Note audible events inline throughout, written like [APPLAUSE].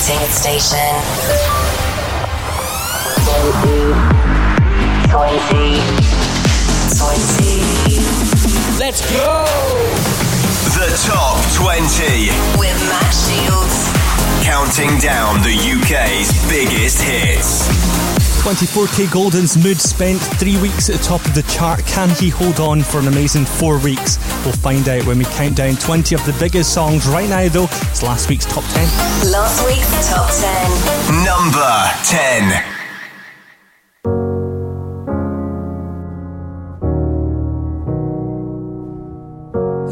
Counting station. 20. 20. Let's go! The Top 20. With Matt Shields. Counting down the UK's biggest hits. 24kGoldn's mood spent three weeks at the top of the chart. Can he hold on for an amazing four weeks? We'll find out when we count down 20 of the biggest songs. Right now, though, it's last week's top 10. Last week's top 10. Number 10.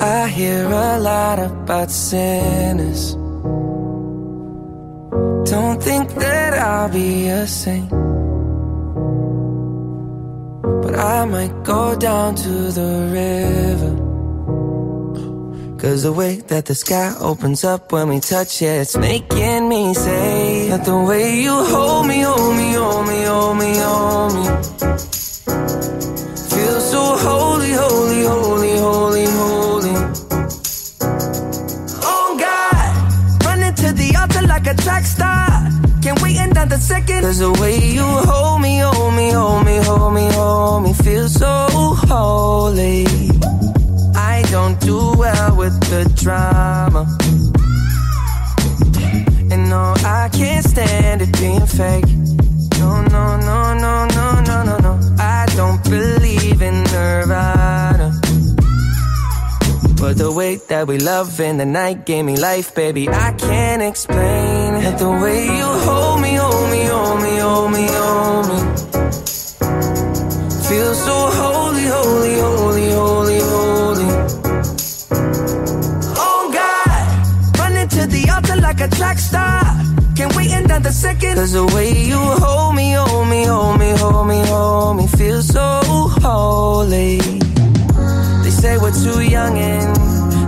I hear a lot about sinners. Don't think that I'll be a saint. But I might go down to the river. Cause the way that the sky opens up when we touch it, it's making me say that the way you hold me, hold me, hold me, hold me, hold me. Feel so holy, holy, holy, holy, holy. Oh God, running to the altar like a track star. Can't wait another second. Cause the way you hold me, hold me, hold me, hold me, hold me, feel so holy. I don't do well with the drama. And no, I can't stand it being fake. No, no, no, no, no, no, no, no. I don't believe in Nirvana. But the way that we love in the night gave me life, baby. I can't explain The way you hold me, hold me, hold me, hold me, hold me. Feel so holy, holy, holy, holy, holy. Oh God, running to the altar like a track star. Can't wait another second. Cause the way you hold me, hold me, hold me, hold me, hold me, feel so holy. They say we're too young and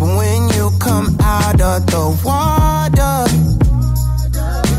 But when you come out of the water,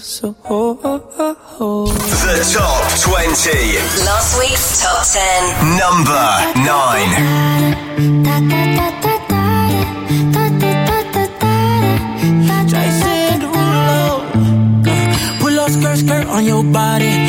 Hold me, feel so holy. The Top 20. Last week's top 10. Number 9. Jason Derulo. Pull up skirt, skirt on your body.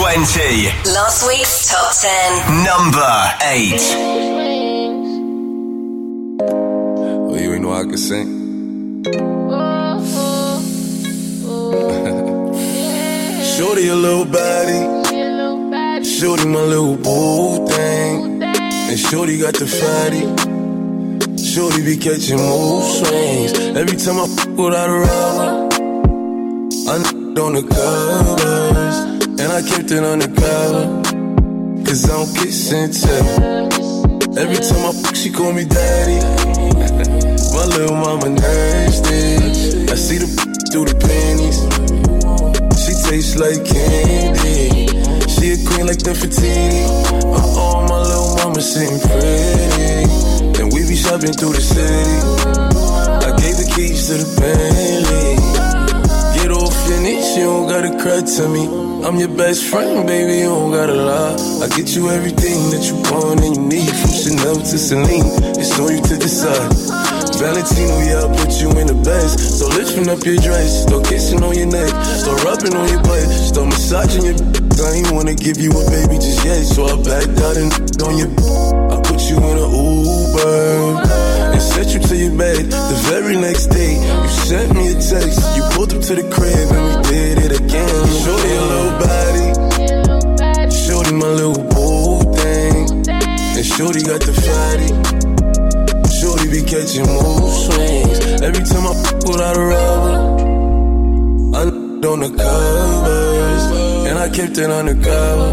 20. Last week's top 10. Number 8. Oh, you ain't know I could sing? [LAUGHS] Shorty a little body. Shorty my little boo thing. And Shorty got the fatty. Shorty be catching mood swings. Every time I f without a rubber. I n- on the covers. And I kept it on the undercover. Cause I don't kiss and tell. Every time I f she call me daddy. [LAUGHS] My little mama nasty. I see the through the panties. She tastes like candy. She a queen like the Nefertiti. Uh oh, my little mama sitting pretty. And we be shopping through the city. I gave the keys to the Bentley. Get off your knees, you don't gotta cry to me. I'm your best friend, baby, you don't gotta lie. I get you everything that you want and you need, from Chanel to Celine. It's on you to decide. Valentino, yeah, I put you in the best. So lifting up your dress, start kissing on your neck, start rubbing on your butt, start massaging your. I ain't wanna give you a baby just yet, so I backed out and on your. Your bed. The very next day, you sent me a text. You pulled up to the crib and we did it again. Shorty a little body, shorty my little boo thing, and shorty got the fatty. Shorty be catching mood swings. Every time I f without a rubber, I on the covers, and I kept it undercover.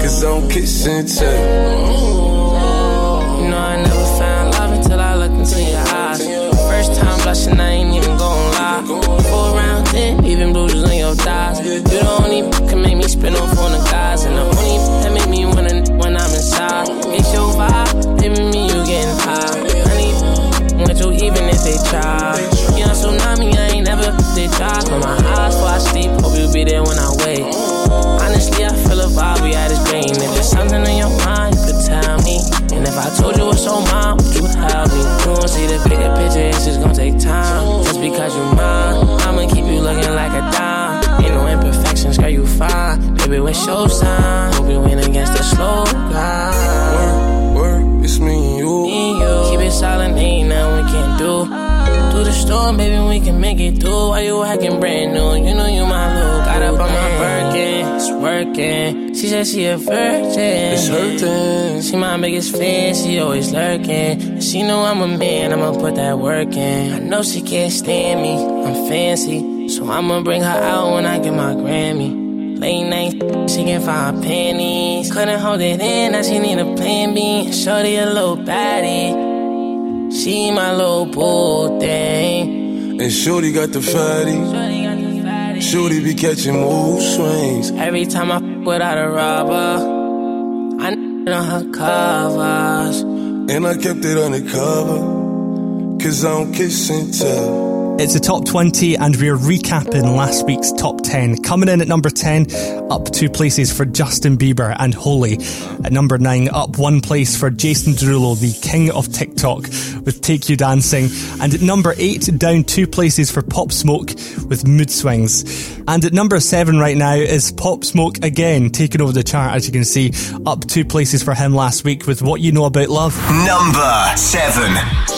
Cause I don't kiss time blushing, I ain't even gon' lie. Four round ten, even bruises on your thighs. You the only can make me spin off on the guys, and the only that make me wanna when I'm inside. It's your vibe, baby, me you getting high. Honey, want you even if they try. You know tsunami, I ain't never they try. Close my eyes before I sleep, hope you be there when I wake. Honestly, I feel a vibe, we had this brain. If there's something in your mind, me. And if I told you it's on mine, would you help me? You won't see the bigger picture, it's just gonna take time. Just because you're mine, I'ma keep you looking like a dime. Ain't no imperfections, girl, you fine. Baby, what's your sign? Hope you win against the slow guy. Work, work, it's me and you. Me and you. Keep it silent, ain't nothing we can do. Through the storm, baby, we can make it through. While you acting brand new, you know you my look. Got up on my Birkin, swerve working. She said she a virgin. It's hurting. She my biggest fan, she always lurking. She know I'm a man, I'ma put that work in. I know she can't stand me, I'm fancy. So I'ma bring her out when I get my Grammy. Late night, she can find panties. Couldn't hold it in, now she need a plan B. Shorty a little baddie. She my little bull thing. And Shorty got the fatty. Shorty be catching mood swings. Every time I f without a rubber, I know her covers. And I kept it undercover. Cause I don't kiss and tell. It's the top 20, and we're recapping last week's top 10. Coming in at number 10, up two places for Justin Bieber and Holy. At number 9, up one place for Jason Derulo, the king of TikTok, with Take You Dancing. And at number 8, down two places for Pop Smoke with Mood Swings. And at number 7 right now is Pop Smoke again, taking over the chart, as you can see, up two places for him last week with What You Know About Love. Number 7.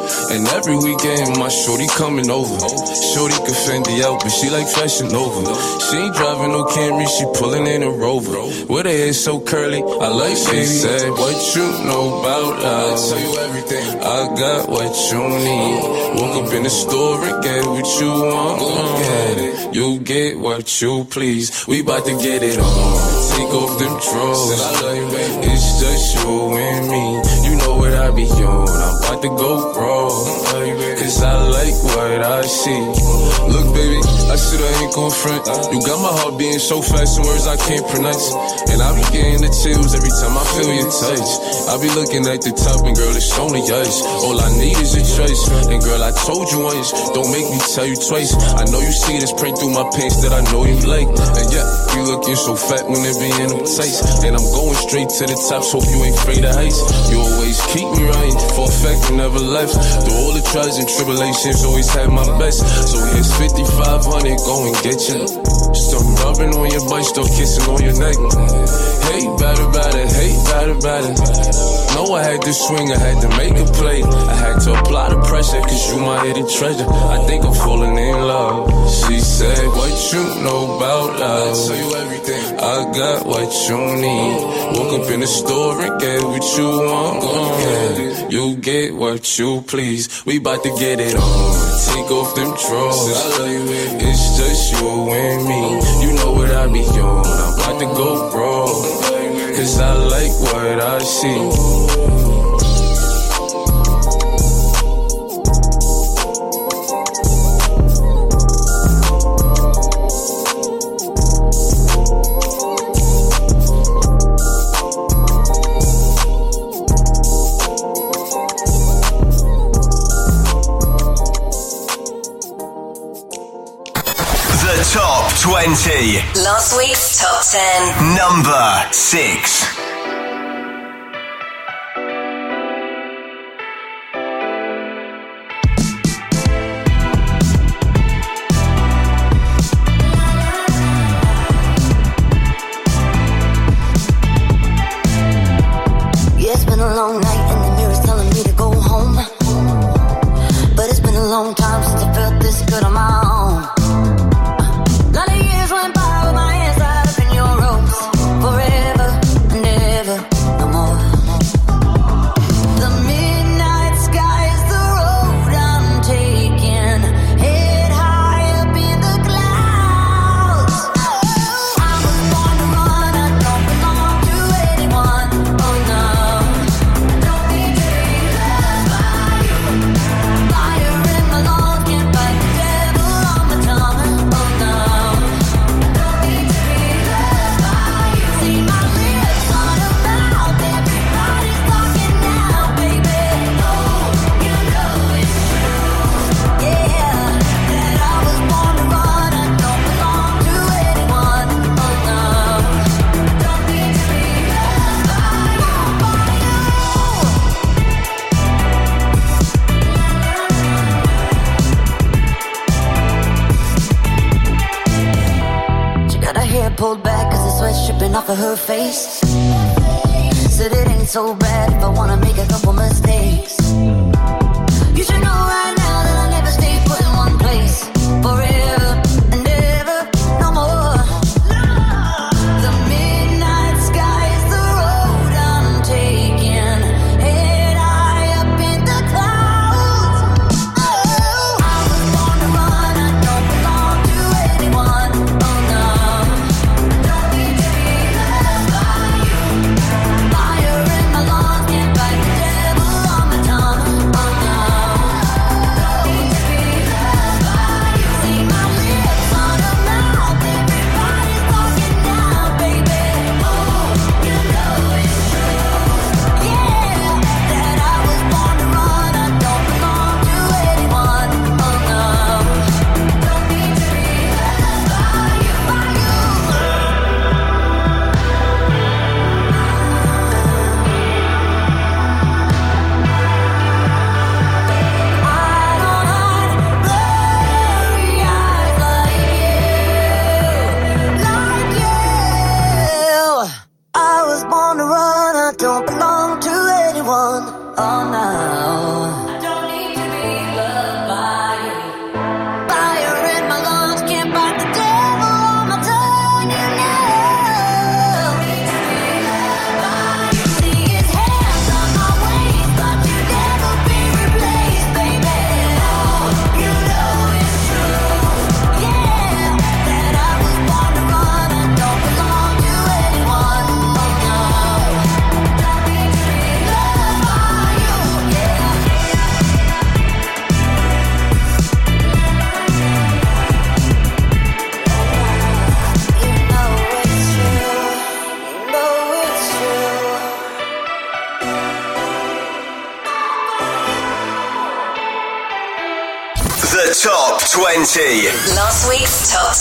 And every weekend, my shorty coming over. Shorty can Fendi out, but she like Fashion Nova. She ain't driving no Camry, she pulling in a Rover. With her hair so curly, I like she said, What you know about? I tell you everything. I got what you need. Woke up in the store and get what you want. Get it. You get what you please. We bout to get it on. Take off them drawers. It's just you and me. You know what I be on. I'm about to go Cause I like what I see. Look, baby, I said I ain't gon' front. You got my heart beating so fast in words I can't pronounce. And I be getting the chills every time I feel your touch. I be looking at the top and girl, it's only us. All I need is a choice. And girl, I told you once, don't make me tell you twice. I know you see this print through my pants that I know you like. And yeah, you looking so fat when it be in them tights. And I'm going straight to the top, so you ain't afraid of heights. You always keep me right, for a fact you never left. Through all the trials and tribulations, always had my best. So here's 5500, go and get you. Still rubbing on your butt, still kissing on your neck. Hey, better, better, hey, better, better. Know I had to swing, I had to make a play. I had to apply the pressure, cause you my hidden treasure. I think I'm falling in love. She said, What you know about love? I tell you everything. I got what you need. Woke up in the store and get what you want. You get what you please. We bout to get it on. Take off them drawers. It's just you and me. You know what I be on. I'm about to go raw. Cause I like what I see. 20. Last week's top 10. Number 6. pulled back cause the sweat's dripping off of her face. Said it ain't so bad if I wanna make a couple mistakes. You should know right now that I never stay put in one place forever.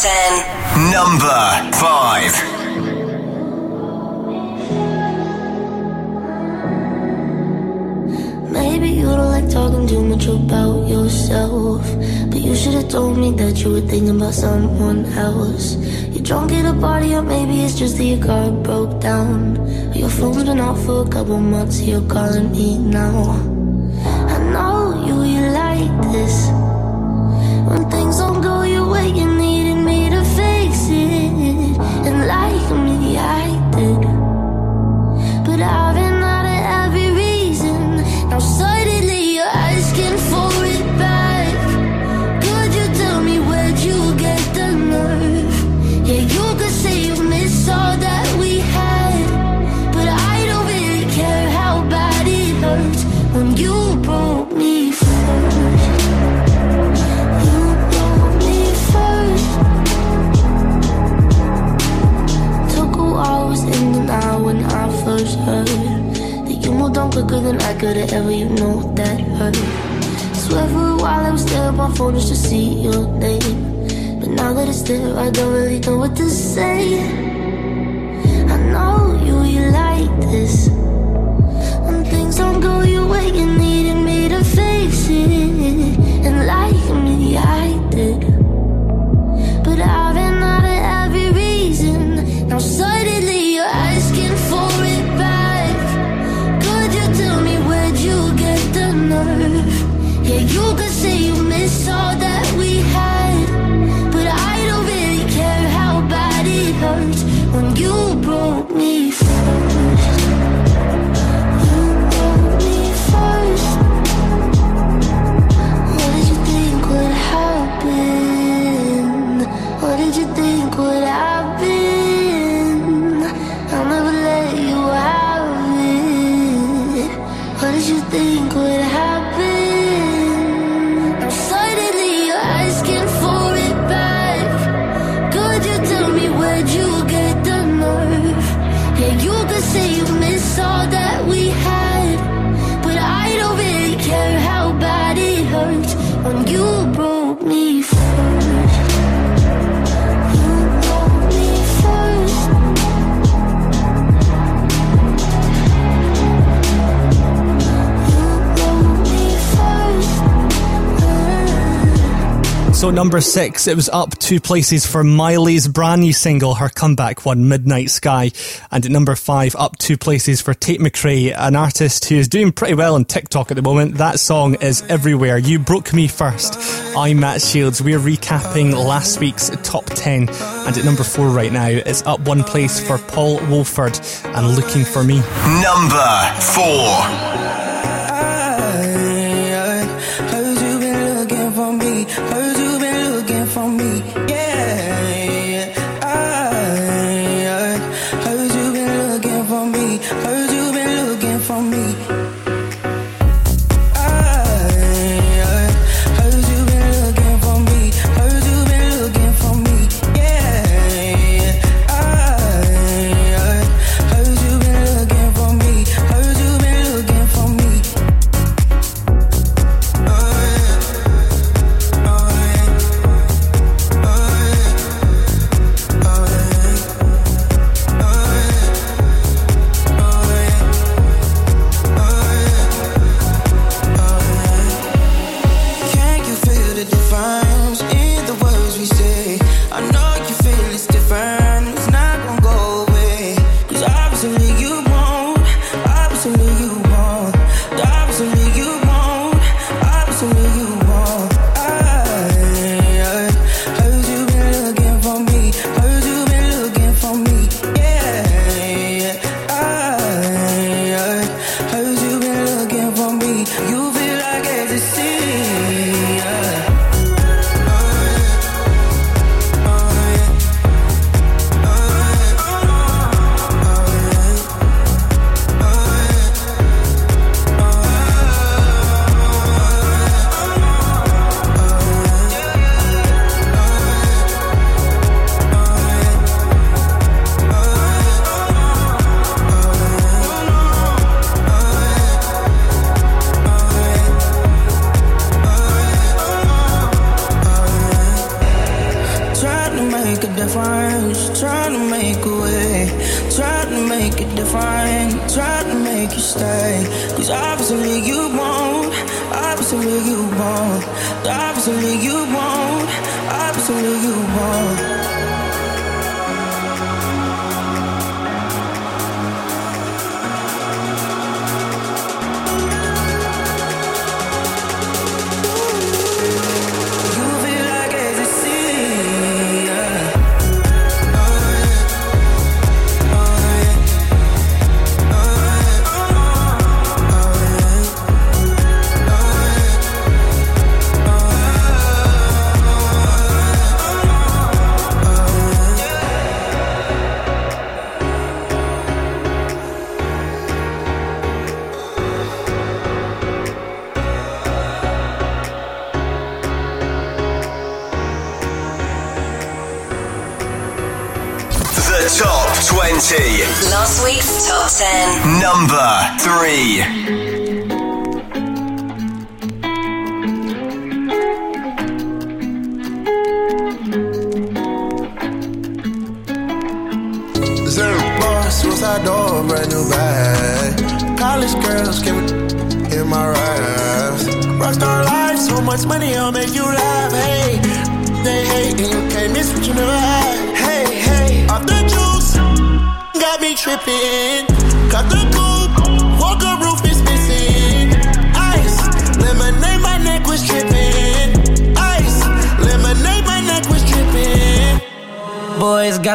Larson. Number five. Maybe you don't like talking too much about yourself. But you should have told me that you were thinking about someone else. You're drunk at a party, or maybe it's just that your car broke down. Your phone's been off for a couple months, you're calling me now. good at ever, you know that hurt. Swear for a while I was there on my phone just to see your name. But now that it's there, I don't really know what to say. Number six, it was up two places for Miley's brand new single, her comeback one, Midnight Sky. And at number five, up two places for Tate McRae, an artist who is doing pretty well on TikTok at the moment. That song is everywhere. You broke me first. I'm Matt Shields. We're recapping last week's top 10. And at number four right now, it's up one place for Paul Woolford and Looking for Me. Number four. you stay. Cause obviously you won't, obviously you won't, obviously you won't, obviously you won't. Got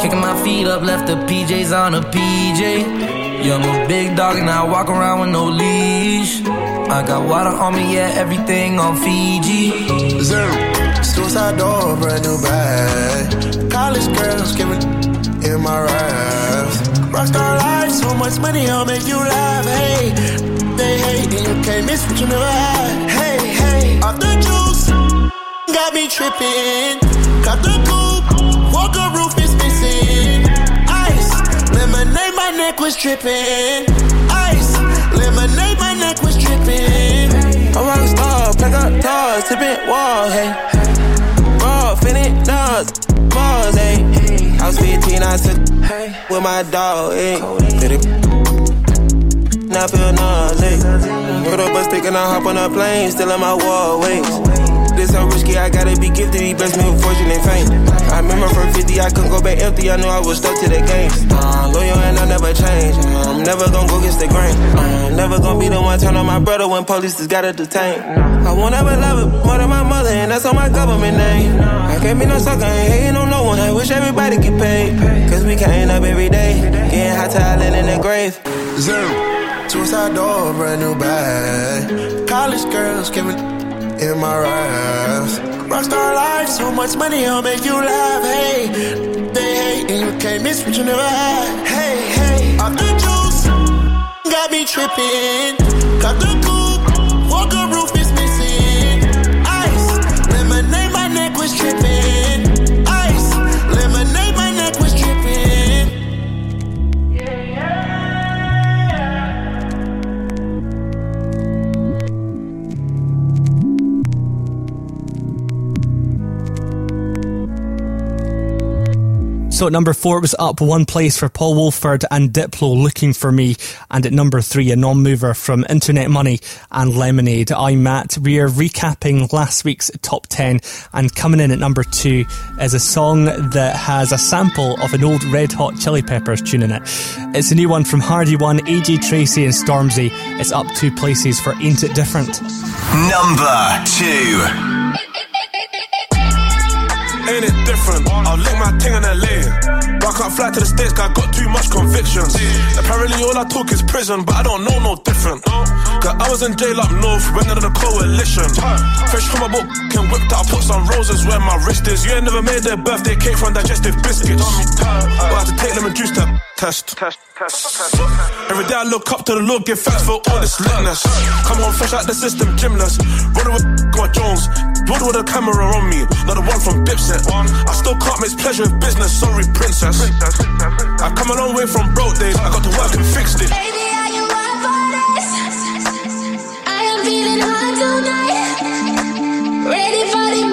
Kicking my feet up, left the PJs on a PJ. Yeah, I'm a big dog and I walk around with no leash. I got water on me, yeah, everything on Fiji. Zero. Suicide door, brand new bag. College girls giving in my raps. Rockstar life, so much money, I'll make you laugh. Hey, they hate and you can't miss what you never had. Hey, hey, off the juice got me tripping. Got the my neck was dripping. Ice, lemonade, my neck was dripping. A rock star, pack up doors, tipping walls, hey. Raw, finish dogs, balls, hey. I was 15, I took with my dog, hey. Now I feel nauseous. Put up a stick and I hop on a plane, still in my wallways. This so risky, I gotta be gifted. He blessed me with fortune and fame. I remember from 50, I couldn't go back empty. I knew I was stuck to the game. Uh, loyal and I never change. Uh, I'm never gonna go against the grain. Uh, I'm never gonna be the one turn on my brother when police just gotta detain. I won't ever love it more than my mother, and that's on my government name. I can't be no sucker, ain't hating on no one. I wish everybody get paid. Cause we can't up every day. Getting hot talent in the grave. Zoom. Suicide door, brand new bag. College girls giving in my raps. Rockstar life, so much money, I'll make you laugh. Hey, they hate, and you can't miss what you never had. Hey, hey, off the juice, got me tripping. At number four, it was up one place for Paul Woolford and Diplo looking for me. And at number three, a non-mover from Internet Money and Lemonade. I'm Matt. We are recapping last week's top 10 and coming in at number two is a song that has a sample of an old Red Hot Chili Peppers tune in it. It's a new one from Headie One, AJ Tracey and Stormzy. It's up two places for Ain't It Different. Number two. Ain't it different? I'll lick my ting in LA. But I can't fly to the States, cause I got too much convictions. Apparently, all I talk is prison, but I don't know no different. Cause I was in jail up north, went under the coalition. Fresh from my book, can whipped out, put some roses where my wrist is. You ain't never made their birthday cake from digestive biscuits. But I had to take them and juice that test. Every day I look up to the Lord, give thanks for all this litness. Come on, fresh out the system, gymless. Running with my Jones, road with a camera on me, not the one from Dipset. I still can't mix pleasure with business, sorry, princess. I come a long way from broke days, I got to work and fixed it. Baby? I am feeling hot tonight. Ready for the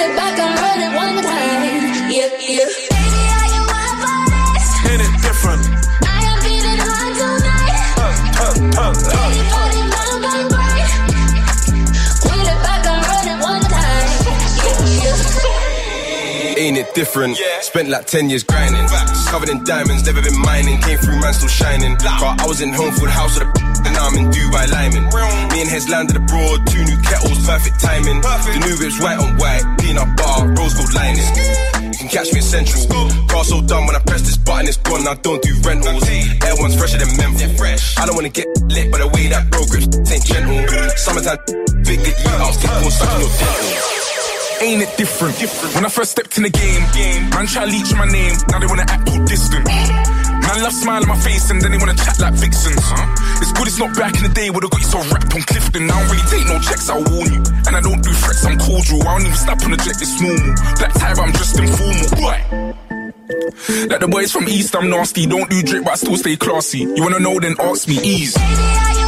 it back and run it one time. Yeah, yeah. Ain't it different? Spent like 10 years grinding. Covered in diamonds, never been mining. Came through, man, still shining. Car, I was in home food house with a [LAUGHS] and now I'm in Dubai Lyman. Me and Hez landed abroad, two new kettles, perfect timing. The new whip's white on white, peanut bar, rose gold lining. You can catch me in Central. Car so done when I press this button, it's gone. I don't do rentals. Everyone's fresher than Memphis. I don't wanna get [LAUGHS] lit, but the way that bro grips [LAUGHS] ain't gentle. Summertime, big get you out, stick on stuck in your dental. Ain't it different? When I first stepped in the game, man try to leech my name, now they wanna act all distant. Man love smile in my face and then they wanna chat like vixens. It's good it's not back in the day where they got you so wrapped on Clifton. I don't really take no checks, I'll warn you. And I don't do threats, I'm cordial. I don't even snap on the jet, it's normal. Black tie, but I'm just informal. Right. Like the boys from East, I'm nasty. Don't do drip, but I still stay classy. You wanna know, then ask me, ease. Are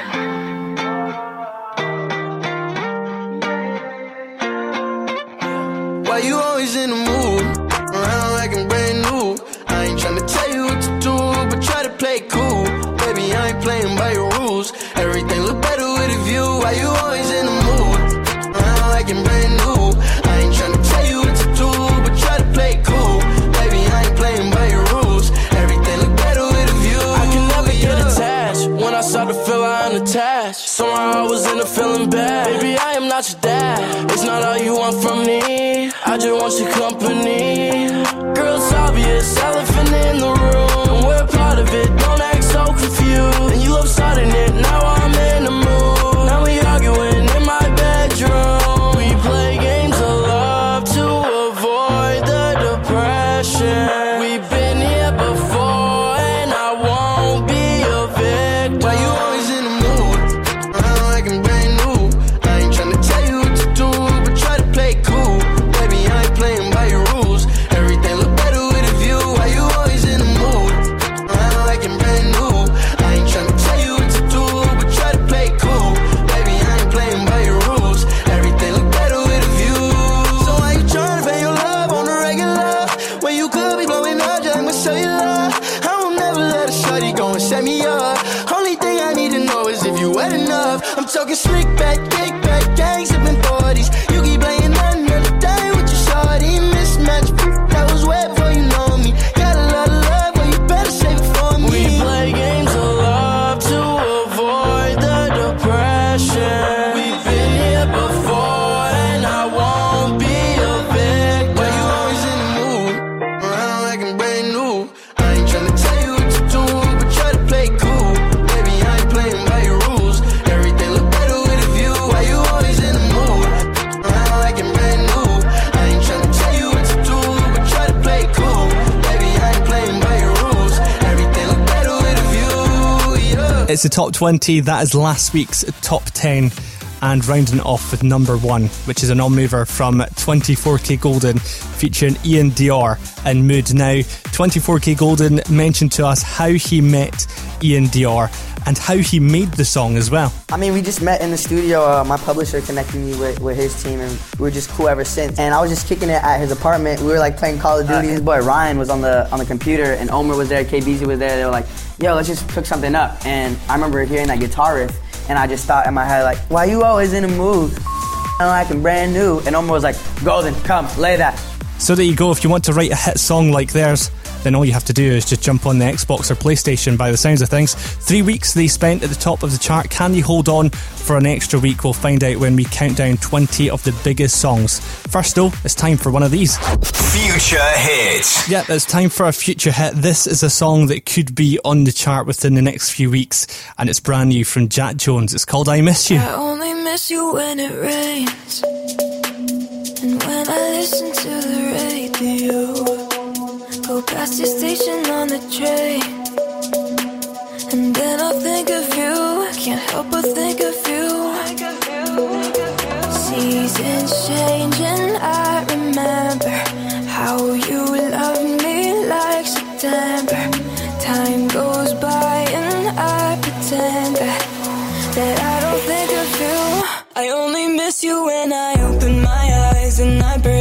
you always in the mood? View. Yeah. It's the top 20. That is last week's top 10. And rounding off with number one, which is a non mover from 24kGoldn featuring iann dior and Mood. Now, 24kGoldn mentioned to us how he met iann dior and how he made the song as well. I mean, we just met in the studio. Uh, my publisher connected me with, with his team, and we were just cool ever since. And I was just kicking it at his apartment. We were like playing Call of Duty. His boy Ryan was on the on the computer, and Omer was there. KBZ was there. They were like, "Yo, let's just cook something up." And I remember hearing that guitar riff, and I just thought in my head like, "Why you always in a mood? I'm like I'm brand new." And Omer was like, "Golden, come lay that." So there you go. If you want to write a hit song like theirs, then all you have to do is just jump on the Xbox or PlayStation by the sounds of things. Three weeks they spent at the top of the chart. Can you hold on for an extra week? We'll find out when we count down 20 of the biggest songs. First, though, it's time for one of these. Future hit. Yeah, it's time for a future hit. This is a song that could be on the chart within the next few weeks, and it's brand new from Jax Jones. It's called I Miss You. I only miss you when it rains. And when I listen to the radio, go past your station on the train. And then I'll think of you. I Can't help but think of you. Seasons change, and I remember how you loved me like September. Time goes by, and I pretend that, that I don't think of you. I only miss you when I open my eyes and I breathe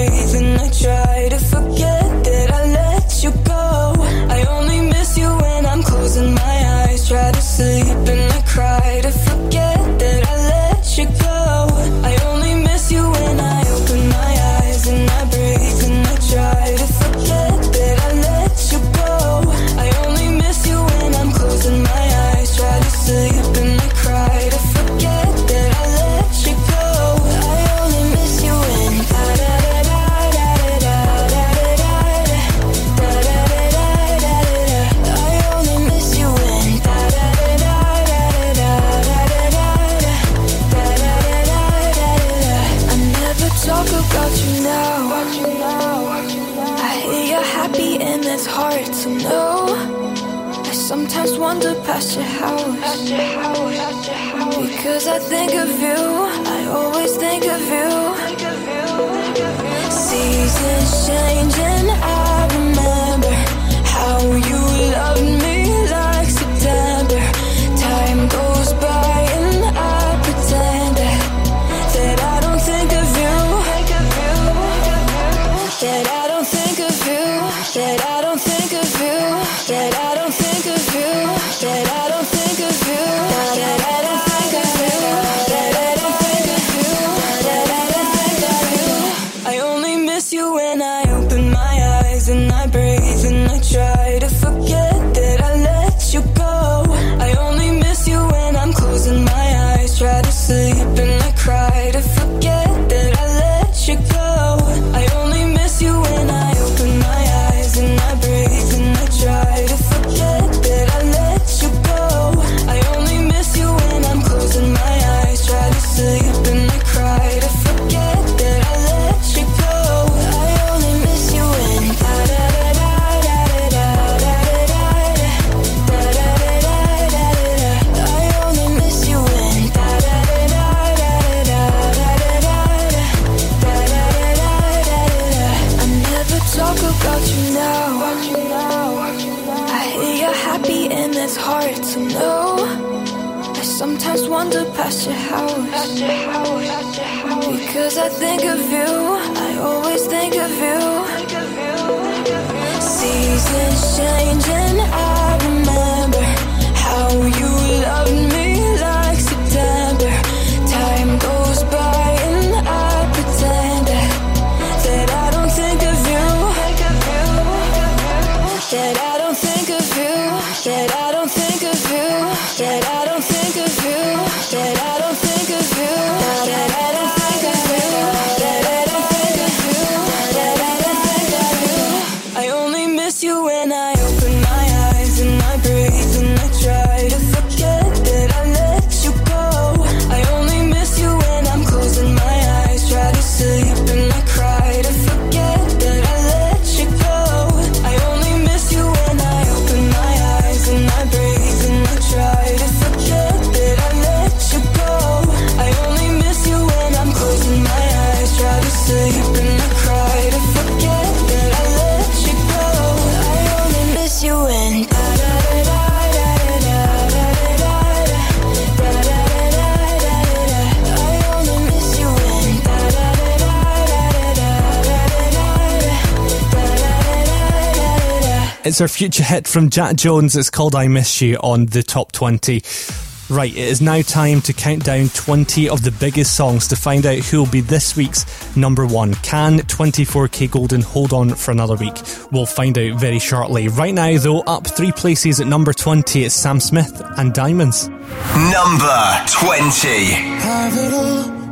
It's our future hit from Jax Jones. It's called I Miss You on the top 20. Right, it is now time to count down 20 of the biggest songs to find out who will be this week's number one. Can 24kGoldn hold on for another week? We'll find out very shortly. Right now, though, up three places at number 20, is Sam Smith and Diamonds. Number 20.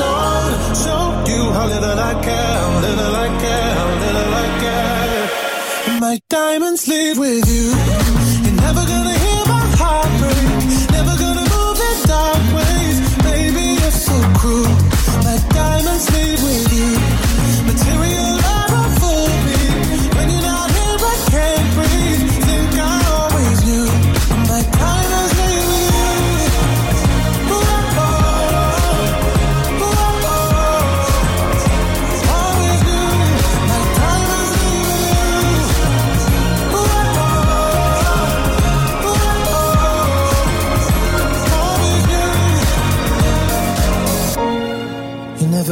already. Show you how little I care, little I care, little I care. My diamonds leave with you. You're never gonna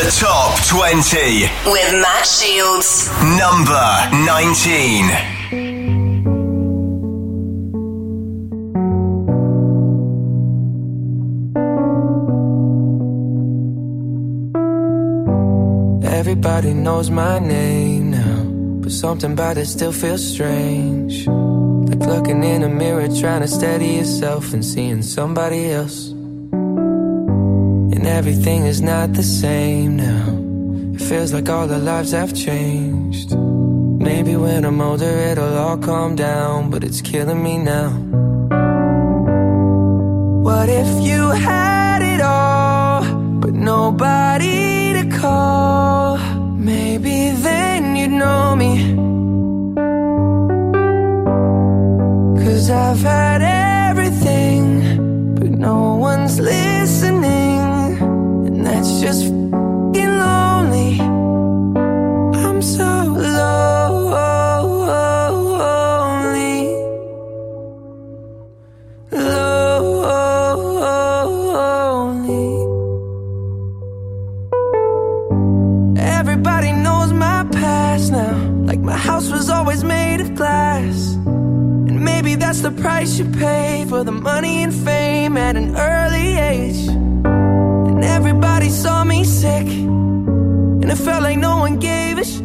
The Top 20. With Matt Shields. Number 19. Everybody knows my name now, but something about it still feels strange. Like looking in a mirror, trying to steady yourself and seeing somebody else. Everything is not the same now. It feels like all our lives have changed. Maybe when I'm older, it'll all calm down, but it's killing me now. What if you had it all, but nobody to call? Maybe then you'd know me. Cause I've had everything, but no one's listening. That's just fing lonely. I'm so lonely. Lonely. Everybody knows my past now. Like my house was always made of glass. And maybe that's the price you pay for the money and fame at an early age. Saw me sick. And it felt like no one gave a sh.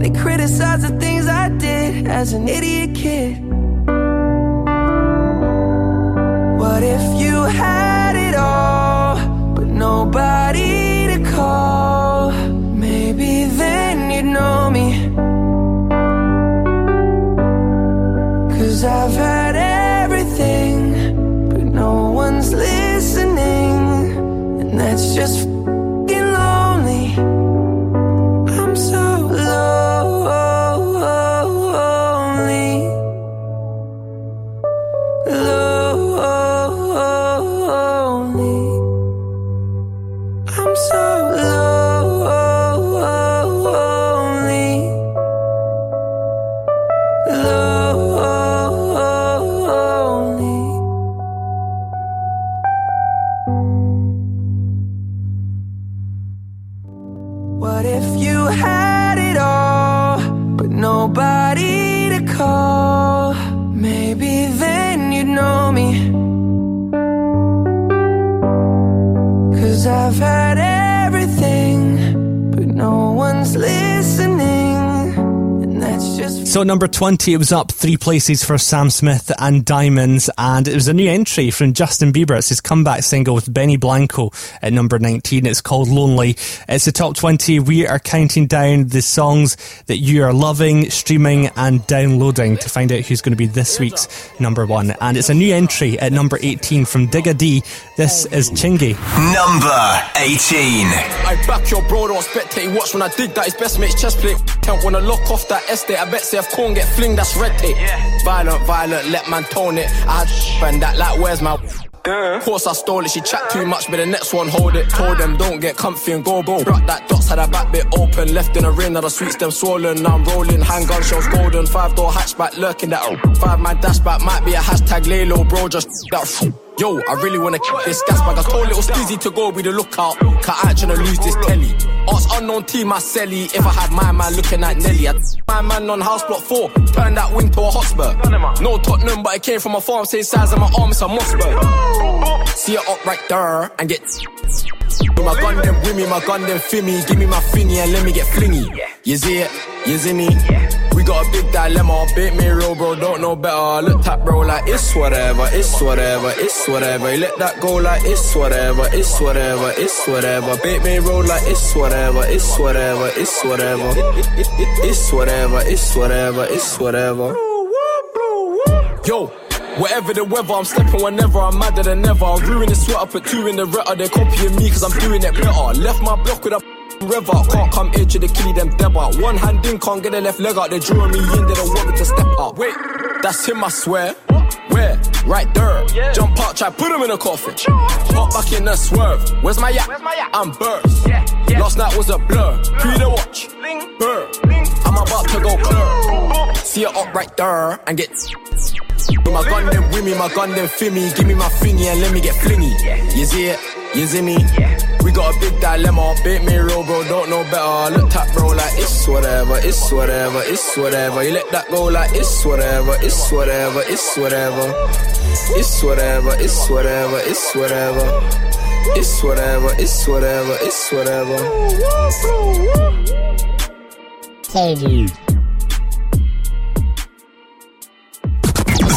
They criticized the things I did as an idiot kid. What if you had So at number 20, it was up three places for Sam Smith and Diamonds, and it was a new entry from Justin Bieber. It's his comeback single with Benny Blanco at number 19. It's called Lonely. It's the top 20. We are counting down the songs that you are loving, streaming, and downloading to find out who's going to be this week's number one. And it's a new entry at number 18 from Digga D. This is Chingy. Number 18. I back your bro, don't spectate. Watch when I dig that, his best mate's chest plate. Can't wanna lock off that estate. I bet say if corn get fling, that's red tape. Violent, violent, let man tone it. I had that like, where's my. Of course I stole it, she chat too much, but the next one hold it. Told them don't get comfy and go bro. Brought that dots, had a back bit open, left in a ring, now the sweets them swollen. Now I'm rolling, handgun shells golden, five door hatchback lurking that. Oh, five man dashback might be a hashtag Lalo, bro, just that. Yo, I really wanna keep this gas bag. I told little Stizzy to go be the lookout. Cause I ain't tryna lose this telly. Ask unknown team, my celly. If I had my man looking at Nelly, I'd my man on house block four. Turn that wing to a hotspur. No Tottenham, but it came from a farm. Same size of my arm, it's a Mossberg. See it up right there and get my gun then with me, my gun then fimmy. Give me my finny and let me get flingy. You see it? You see me? We got a big dilemma. Bit me real, bro, don't know better. Look at bro like it's whatever, it's whatever, it's whatever. You let that go like it's whatever, it's whatever, it's whatever. Bit me roll like it's whatever, it's whatever, it's whatever. It's whatever, it's whatever, it's whatever. Yo. Whatever the weather, I'm stepping whenever, I'm madder than ever. I'll ruin the sweat, I put two in the retta. They're copying me cause I'm doing it better. Left my block with a river. Can't come here to the killie them debba. One hand in, can't get the left leg out. They're drawing me in, they don't want me to step up. Wait, that's him, I swear. Where? Right there. Jump out, try put him in a coffin. Hop back in the swerve. Where's my yak? I'm burst. Last night was a blur. Pre the watch. Burr. I'm about to go clear. See it up right there and get. With my gun then with me, my gun them then fimmy. Give me my thingy and let me get flingy. You see it? You see me? We got a big dilemma. Bit me real, bro, don't know better. Look at bro like it's whatever, it's whatever, it's whatever. You let that go like it's whatever, it's whatever, it's whatever. It's whatever, it's whatever, it's whatever. It's whatever, it's whatever, it's whatever. Hey, dude.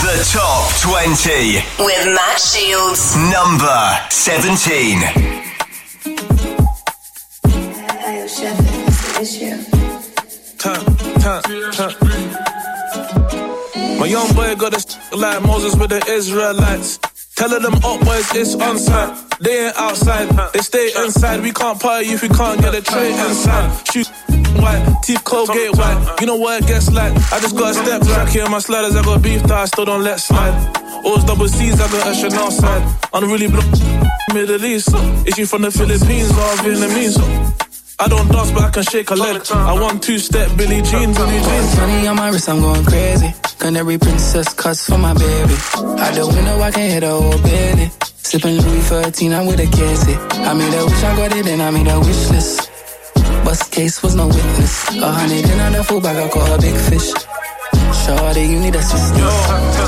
The top 20. With Matt Shields. Number 17. Turn, turn, turn. My young boy got a like Moses with the Israelites. Telling them up boys it's on site. They ain't outside, they stay inside. We can't party if we can't get a tray inside. Shoot white, teeth Colgate white. You know what it gets like. I just got a step track here, my sliders. I got beef that I still don't let slide. Always double C's, I got a Chanel side. Unruly block, Middle East. Is you from the Philippines or Vietnamese? I don't dance, but I can shake a leg. I want two step Billy Jean, Billy Jean. Money on my wrist, I'm going crazy. Canary princess cuts for my baby. Out the window, I can hit a whole belly. Sipping Louis 13, I'm with a casey. I made a wish, I got it, and I made a wish list. Bust case was no witness. A hundred in the full bag, I caught a big fish. Shorty, you need a assistance.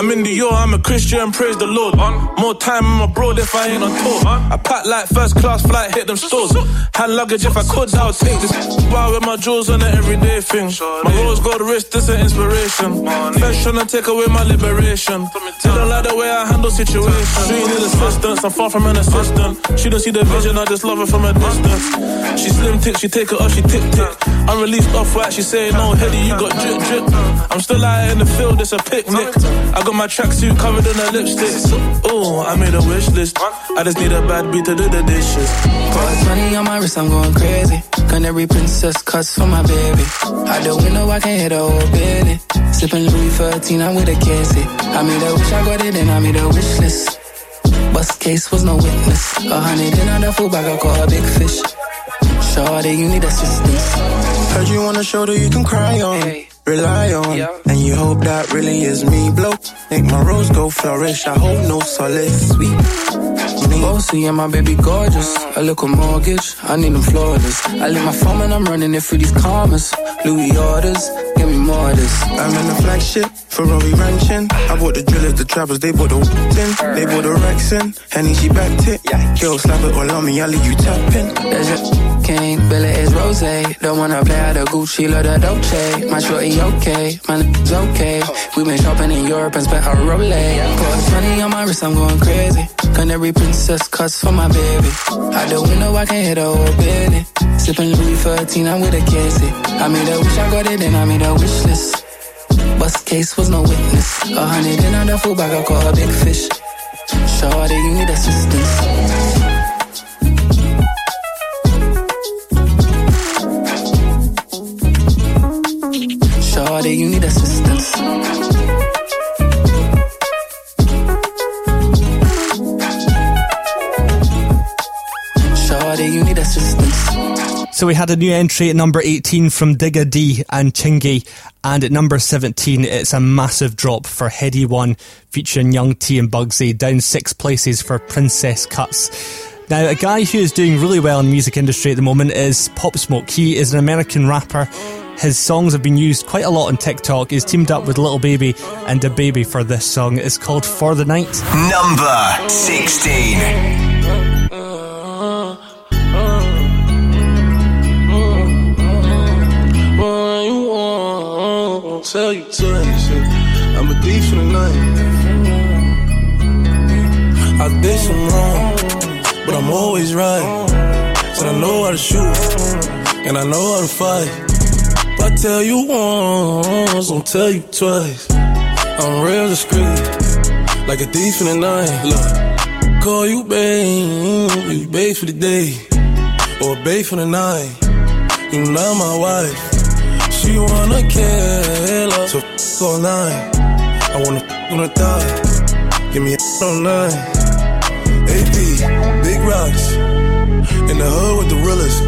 I'm in the yo, I'm a Christian, praise the Lord. More time I'm abroad if I ain't on tour. I pack like first class flight, hit them stores. Hand luggage if I could, I would take this. Wow, with my jewels on an everyday thing. My rose gold wrist, this an inspiration. Fresh trying to take away my liberation. They don't like the way I handle situations. She need assistance, I'm far from an assistant. She don't see the vision, I just love her from a distance. She slim tick, she take it off, she tick tick. I'm released off white, she say no, heady, you got drip drip. I'm still out in the field, it's a picnic. I got my tracksuit covered in a lipstick. Ooh, I made a wish list. I just need a bad beat to do the dishes. Got money on my wrist, I'm going crazy. Canary princess cuts for my baby. Out the window, I can hit a whole belly. Sipping Louis 13, I'm with a Casey. I made a wish, I got it, and I made a wish list. Bust case was no witness. A hundred in the full bag, I caught a big fish. Shorty, you need assistance. Heard you want a shoulder you can cry on, rely on, and you hope that really is me. Blow, make my rose go flourish. I hope no solace, sweet. Bossy oh, and my baby gorgeous. I look a little mortgage, I need them flawless. I leave my phone and I'm running it through these commas. Louis orders, give me more of this. I'm in the flagship, Ferrari ranching. I bought the drillers, the travels, they bought the in. They bought the Rex in. Henny, she backed it. Girl, slap it all on me, I leave you tapping. King, Billy is rose. Don't wanna play out the Gucci, love the Dolce. My shorty okay, my niggas okay. We been shopping in Europe and spent a Rolex. Got money on my wrist, I'm going crazy. Canary princess cuts for my baby. Out the window, I can hit a whole belly. Sipping Louis 13, I'm with a Casey. I made a wish, I got it, and I made a wish list. Bust case was no witness. A hundred in the full bag, I caught a big fish. Shorty, you need assistance. Shorty, you need assistance. You need assistance. So we had a new entry at number 18 from Digga D and Chingy, and at number 17 it's a massive drop for Headie One featuring Young T and Bugsey, down six places for Princess Cuts. Now, a guy who is doing really well in the music industry at the moment is Pop Smoke. He is an American rapper his songs have been used quite a lot on TikTok. He's teamed up with Lil Baby and DaBaby for this song. It's called For the Night. Number 16. Tell you to I'm a D for the night. I did some wrong, but I'm always right. Said I know how to shoot, and I know how to fight. If I tell you once, I'll tell you twice. I'm real discreet, like a thief in the night. Look, call you babe, you babe for the day, or babe for the night. You not my wife. She wanna kill her, so f all night. I wanna f on a. Give me a all night. AP, big rocks. In the hood with the realest.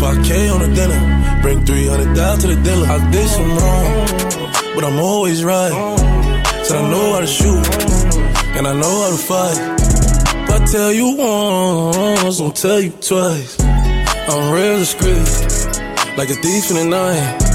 5K on the dinner. Bring 300 down to the dealer. I did some wrong, but I'm always right. Said I know how to shoot, and I know how to fight. If I tell you once, I'll tell you twice. I'm real discreet, like a thief in the night.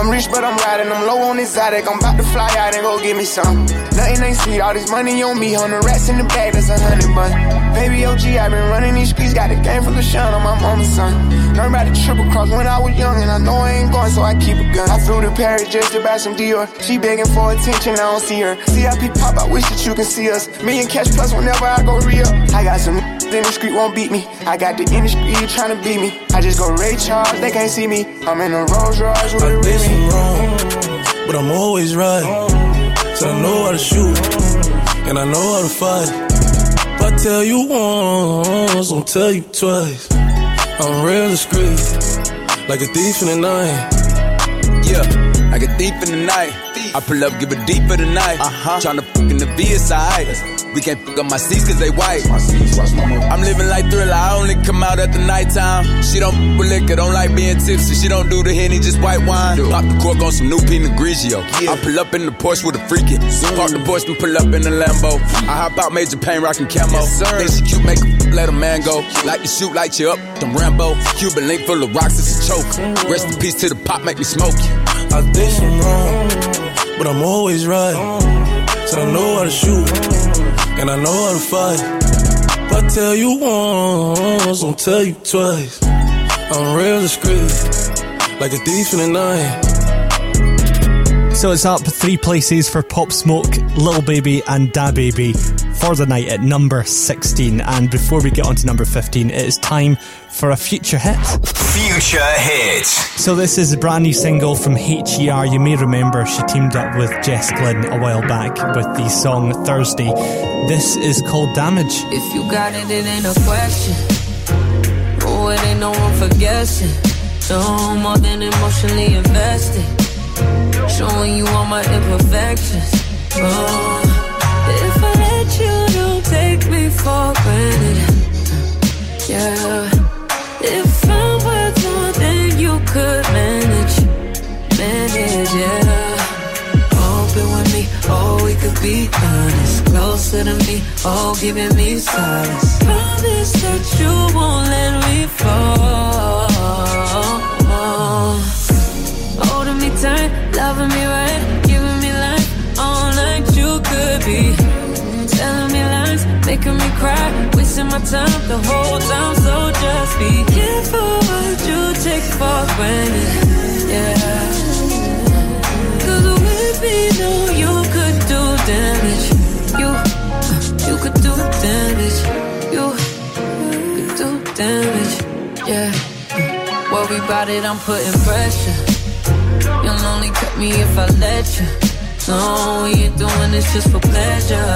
I'm rich, but I'm riding. I'm low on exotic. I'm about to fly out and go get me some. Nothing ain't sweet. All this money on me. On the rats in the bag, that's a hundred bun. Baby OG, i been running these streets. Got a game from the shine on my mama's son. Learned about the triple cross when I was young, and I know I ain't going, so I keep a gun. I flew to Paris just to buy some Dior. She begging for attention, I don't see her. CIP pop, I wish that you can see us. Me and Cash Plus whenever I go real. I got some [LAUGHS] in the street won't beat me. I got the industry trying to beat me. I just go Ray Charles, they can't see me. I'm in a Rolls Royce with a Remy. Wrong, but I'm always right. So I know how to shoot, and I know how to fight. If I tell you once, I'll tell you twice. I'm real discreet, like a thief in the night. Yeah, like a thief in the night. I pull up, give a deep for the night. Uh-huh. Tryna fuck in the VSI. We can't fuck up my seats cause they white. I'm living like thriller, I only come out at the nighttime. She don't fuck with liquor, don't like being tipsy. She don't do the henny, just white wine. Pop the cork on some new Pinot Grigio. I pull up in the Porsche with a freakin'. Park the Porsche and pull up in the Lambo. I hop out, major pain, rockin' camo. Think she cute, make a let a man go. Like to shoot, light you up, them Rambo. Cuban link full of rocks, it's a choke. Rest in peace to the pop, make me smoke you. I did some wrong, but I'm always right. Said I know how to shoot, and I know how to fight. If I tell you once, I'll tell you twice. I'm real discreet, like a thief in the night. So it's up three places for Pop Smoke, Lil Baby, and DaBaby for the night at number 16. And before we get on to number 15, it is time for a future hit. Future hit. So this is a brand new single from HER. You may remember she teamed up with Jess Glynne a while back with the song Thursday. This is called Damage. If you got it, it ain't a question. Oh, it ain't no room for guessing. No more than emotionally invested. Showing you all my imperfections. Oh, for granted. Yeah. If I'm worth more than you could manage, manage, yeah. Open with me, oh, we could be honest. Closer to me, oh, giving me solace. Promise that you won't let me fall. Holding me tight, loving me right, giving me life all night. You could be making me cry, wasting my time the whole time. So just be careful what you take for granted. Yeah. Cause with know you could do damage. You, you could do damage. You could do damage. Yeah. Worry about it, I'm putting pressure. You'll only cut me if I let you. No, we ain't doing this just for pleasure.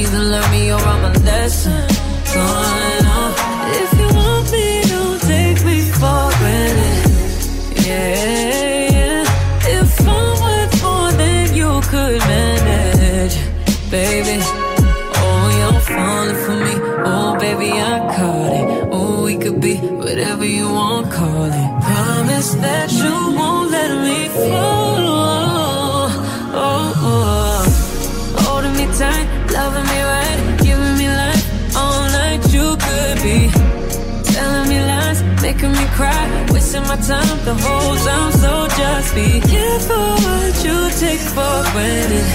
Either learn me or I'm a lesson. Going on. If you want me, don't take me for granted. Yeah, yeah. If I'm worth more than you could manage, baby. Oh, you're falling for me. Oh, baby, I caught it. Oh, we could be whatever you want, call it. Promise that you won't let me fall. Cry, wasting my time the whole time. So just be careful what you take for granted.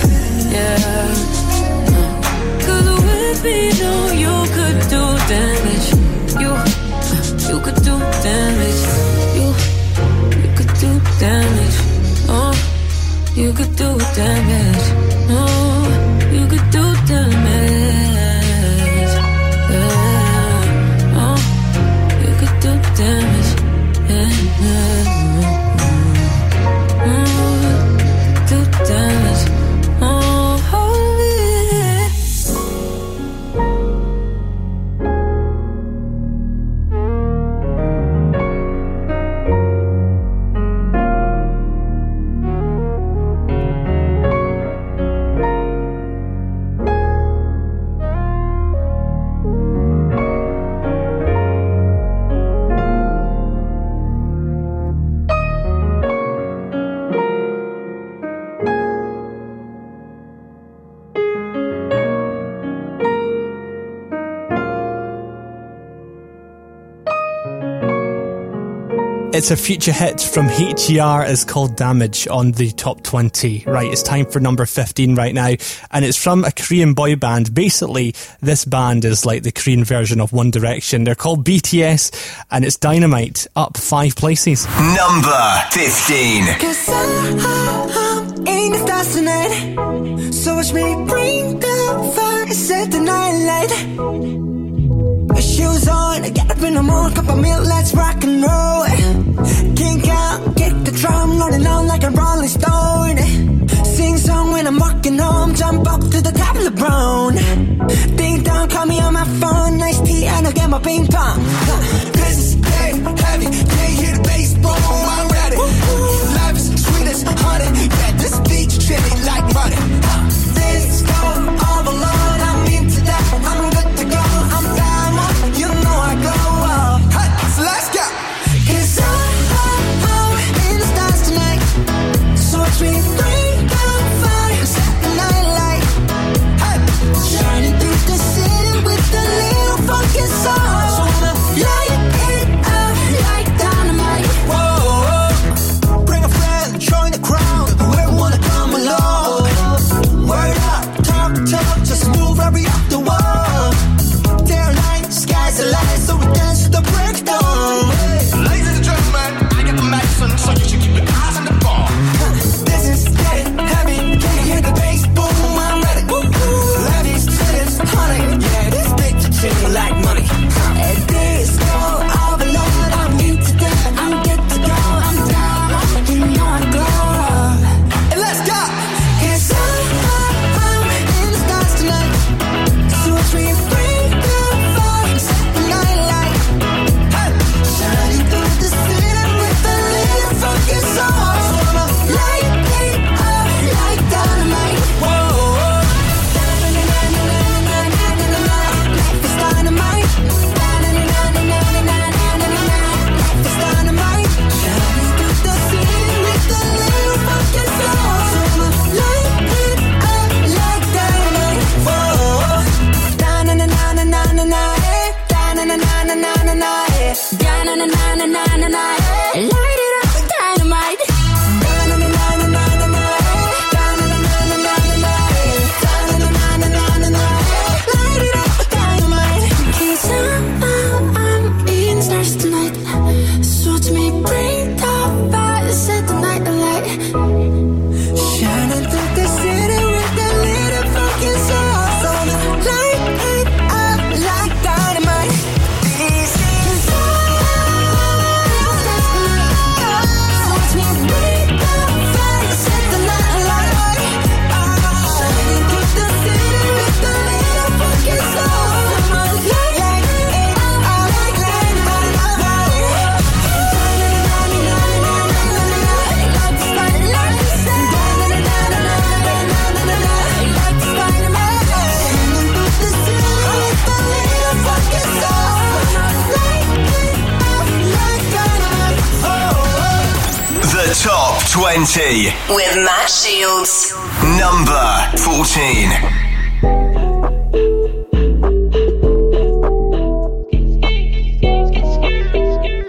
Yeah. Cause with me, know you could do damage. You, you could do damage. You, you could do damage. Oh, you could do damage. Oh, you could do damage. Yeah. Oh, you could do damage. It's a future hit from HER. It's called Damage on the top 20. Right, it's time for number 15 right now. And it's from a Korean boy band. Basically, this band is like the Korean version of One Direction. They're called BTS and it's Dynamite, up five places. Number 15. Shoes on, get up in the morning, cup of milk, let's rock and roll. Kink out, kick the drum, rolling on like a rolling stone. Sing song when I'm walking home, jump up to the top of the brown. Ding dong, call me on my phone, nice tea, and I'll get my ping pong. This is dead heavy, can't hear the bass, boom, I'm ready. Life is sweet as honey, yeah, this beach chilling like money. 20. With Matt Shields. Number 14.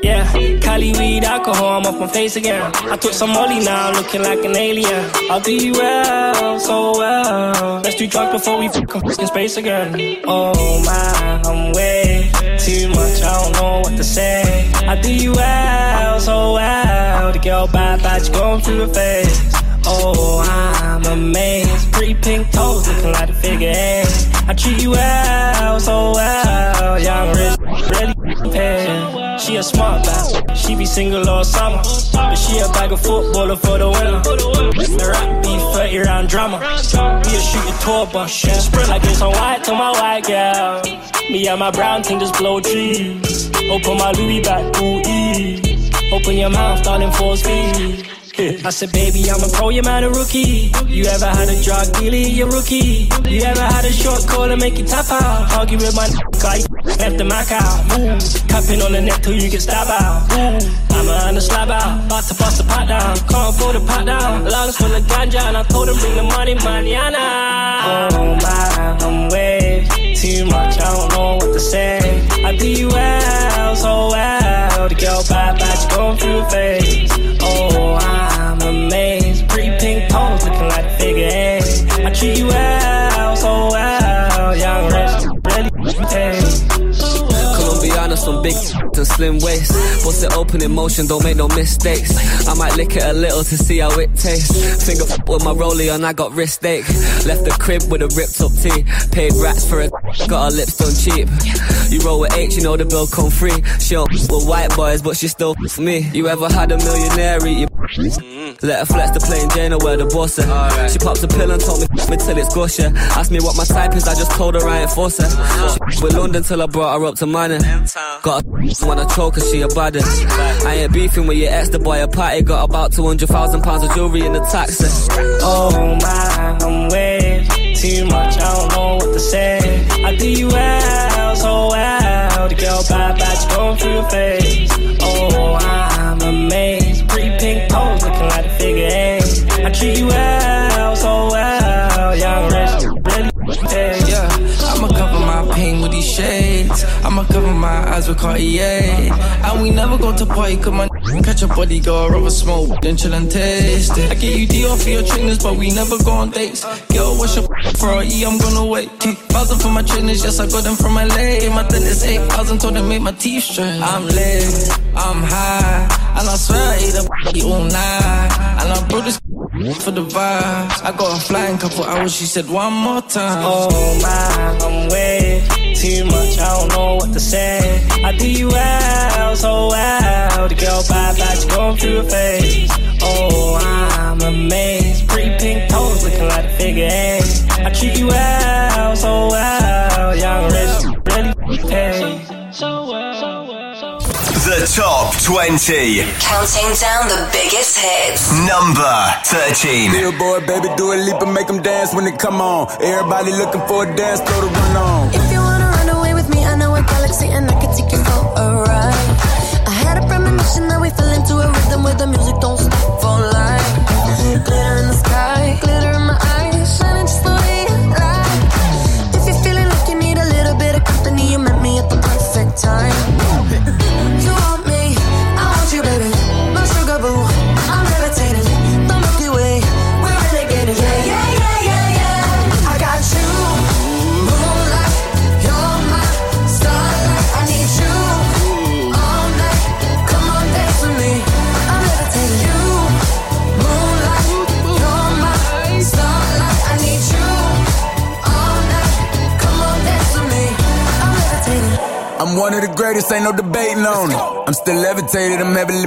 Yeah, Cali weed, alcohol, I'm up on face again. I took some Molly now, looking like an alien. I'll do you well, so well. Let's do drugs before we fuck in space again. Oh my, I'm way too much, I don't know what to say. I'll do you well, so wild, The girl bad, bad, she going through a phase. Oh, I'm amazed. Pretty pink toes looking like a figure eight. I treat you well, so well. Young rich, really paid. She a smart bass. She be single all summer. But she a bag of footballer for the winter. The rap be 30 round drama. We a shoot your tour bus. Yeah. Sprint like it's on white to my white girl. Me and my brown thing just blow trees. Open my Louis back, ooh, ee. Open your mouth, darling, full speed. I said, baby, I'm a pro, you're man a rookie. You ever had a drug dealer, you're rookie. You ever had a short call and make you tap out? Argue with my [LAUGHS] guy, left the Mac out. Ooh, on the neck till you get stabbed out. I'm a on the slab out, about to bust the pot down. Can't afford the pot down. Lungs full of ganja, and I told him bring the money, manana. Oh my, I'm way too much, I don't know what to say. I do you well, so well. The girl bad, bad, she going through phase. Oh, I'm amazed. Pretty pink toes looking like a figure eight. I treat you well, so well. Young Some big and slim waist. Bust it open in motion, don't make no mistakes. I might lick it a little to see how it tastes. Finger f- with my rollie and I got wrist ache. Left the crib with a ripped up tee. Paid rats for it, [LAUGHS] got her lips done cheap. You roll with H, you know the bill come free. She don't f- [LAUGHS] with white boys, but she still f- [LAUGHS] me. You ever had a millionaire eat your mm-hmm. let her flex the plain Jane or where the boss at. She pops a pill and told me me till it's gusher. Asked me what my type is, I just told her I ain't force her. Uh-huh. She with London till I brought her up to money. Got a when I choke her, she a baddest. I ain't beefing with your ex, the boy a party. Got about 200,000 pounds of jewelry in the taxi. Oh my, I'm way too much, I don't know what to say. I do you well, so well. The girl bad, bad, she going through a phase. Oh, I'm amazed. Pretty pink toes looking like a figure eight. I treat you well, so well. Young rich, really. Yeah, I'ma cover my pain with these shades. I'ma cover my eyes with Cartier. And we never go to party, cause my catch a body girl, rather smoke than chill and taste it. I get you D off for your trainers, but we never go on dates. Girl, what's your E? I'm gonna wait. Thousand for my trainers, yes, I got them from LA. My dentist 8,000, told them make my teeth straight. I'm lit, I'm high, and I swear I ate a all night. And I brought this for the vibes. I got a flying couple hours, she said one more time. Oh my, I'm way too much, I don't know what to say. I do you well, so well. The girl bad, bad, she going through a phase. Oh, I'm amazed. Pretty pink toes looking like a figure eight. I treat you well, so well. Young rich, really paid. So well, so so. The top 20. Counting down the biggest hits. Number 13. Billboard, baby, Dua Lipa and make them dance when they come on. Everybody looking for a dance throw to run on. Ain't no debating on it. I'm still levitated, I'm heavily.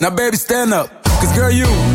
Now, baby, stand up, cause girl, you.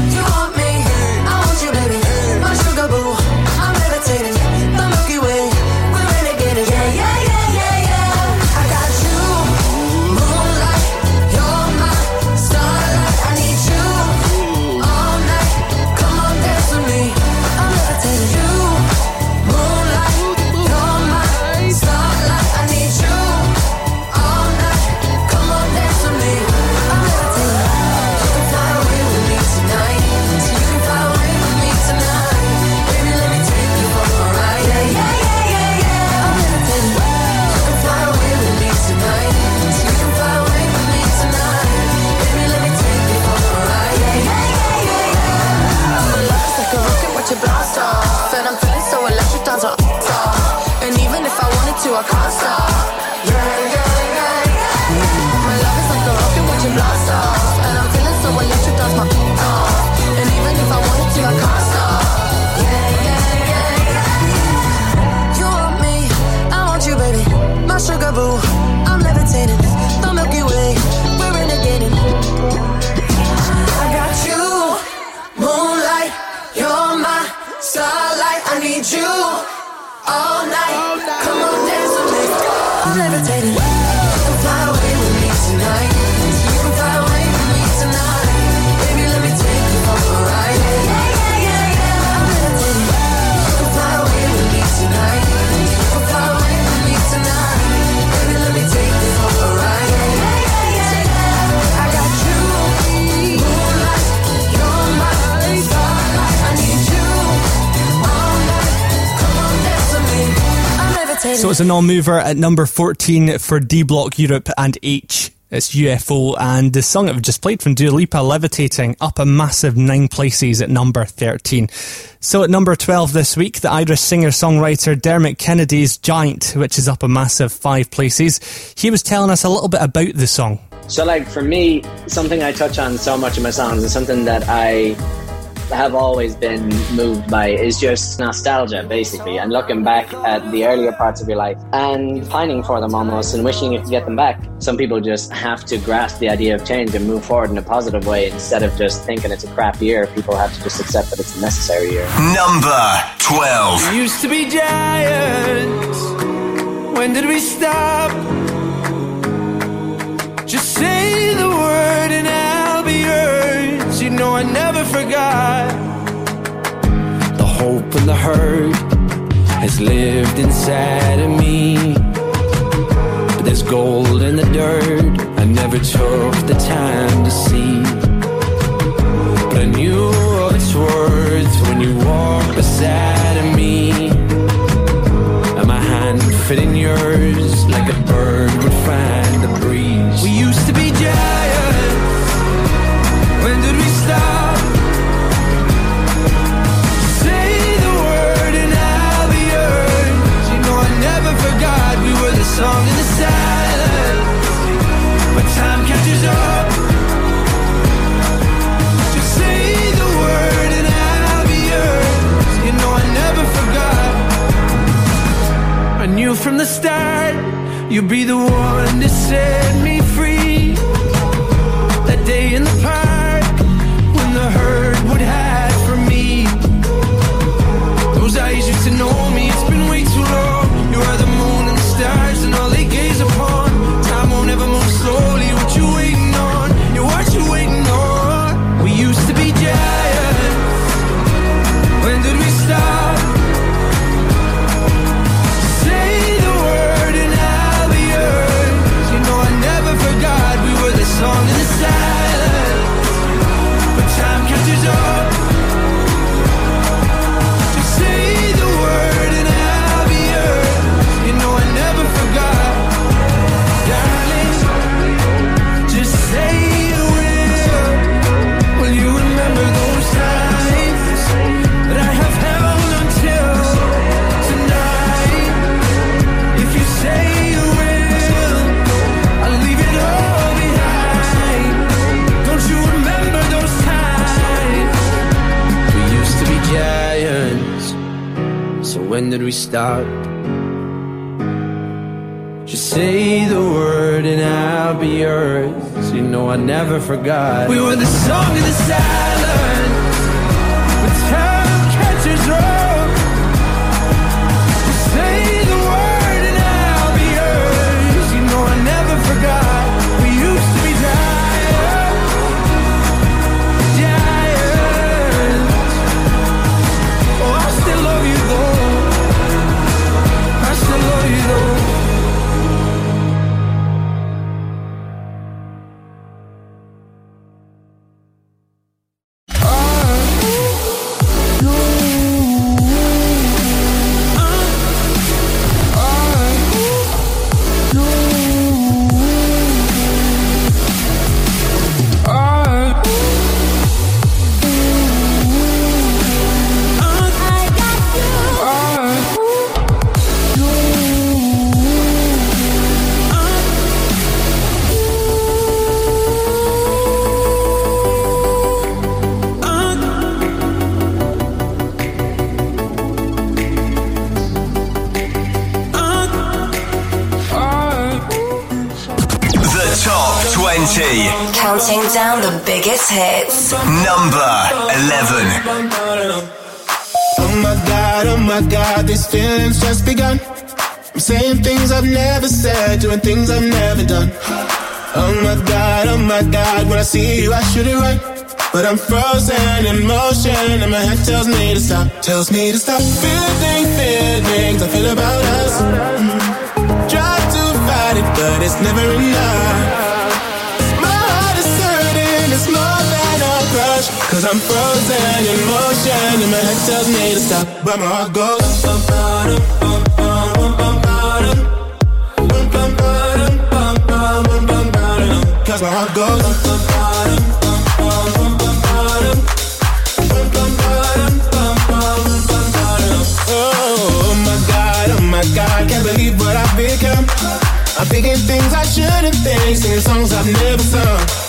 You, I can't. Yeah, yeah, yeah, yeah. My love is like a rocket watching blast off. And I'm feeling so electric, my. And even if I wanted to, I can't stop. Yeah, yeah, yeah, yeah. You want me, I want you, baby. My sugar boo, I'm levitating. The Milky Way, we're. I got you, moonlight. You're my starlight. I need you all night. Levitating. So it's a non-mover at number 14 for D Block Europe and H. It's UFO and the song that we've just played from Dua Lipa, Levitating, up a massive nine places at number 13. So at number 12 this week, the Irish singer-songwriter Dermot Kennedy's Giant, which is up a massive five places. He was telling us a little bit about the song. So, like for me, something I touch on so much in my songs is something that I have always been moved by is just nostalgia, basically, and looking back at the earlier parts of your life and pining for them almost and wishing you could get them back. Some people just have to grasp the idea of change and move forward in a positive way instead of just thinking it's a crap year. People have to just accept that it's a necessary year. Number 12. We used to be giants. When did we stop? Just say the word and I never forgot. The hope and the hurt has lived inside of me. But there's gold in the dirt I never took the time to see. But I knew of its worth when you walked beside of me. And my hand fit in yours knew from the start. You'd be the one to set me Did we stop? Just say the word and I'll be yours. You know I never forgot. We were the song of the silence. Counting down the biggest hits. Number 11. Oh my god, oh my god, these feelings just begun. I'm saying things I've never said, doing things I've never done. Oh my god, oh my god, when I see you, I should it right. But I'm frozen in motion, and my head tells me to stop, tells me to stop. Feeling feelings I feel about us. Mm. Try to fight it, but it's never enough. Cause I'm frozen in motion and my head tells me to stop But my heart goes bum, bottom, bum, bum, bum, bum, bottom Bum, bum, bottom, bum, bum, bum, bum, bottom Cause my heart goes bum, bum, bottom, bum, bum, bum, bum, bottom Bum, bum, bottom, bum, bum, bum, bum, bottom Oh my God, oh my God, can't believe what I've become I'm thinking things I shouldn't think, singing songs I've never sung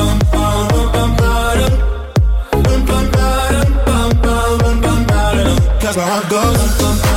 that's where I go.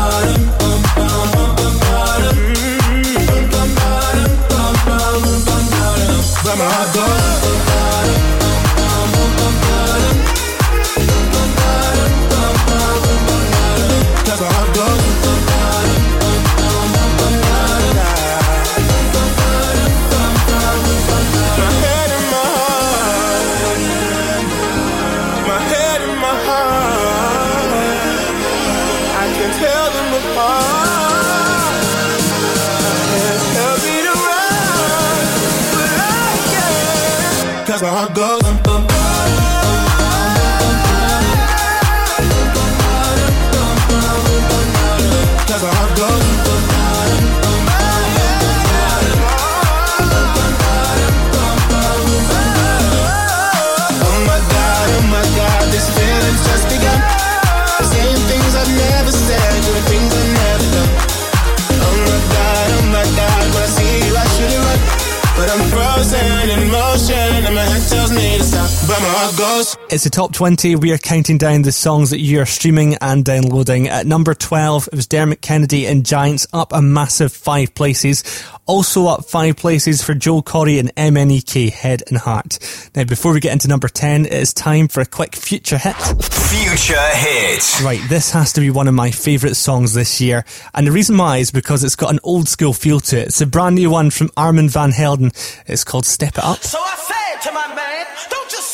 It's the top 20. We are counting down the songs that you are streaming and downloading. At number 12, it was Dermot Kennedy and Giants up a massive five places. Also up five places for Joel Corry and MNEK, Head and Heart. Now, before we get into number 10, it is time for a quick future hit. Future hit. Right, this has to be one of my favourite songs this year. And the reason why is because it's got an old school feel to it. It's a brand new one from Armand van Helden. It's called Step It Up. So I said to my man, don't just sit there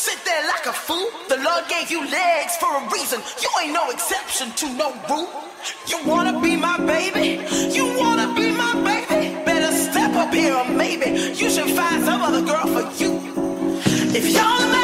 like a fool. The Lord gave you legs for a reason. You ain't no exception to no rule. You wanna be my baby? You wanna be my baby? Better step up here or maybe you should find some other girl for you. If you're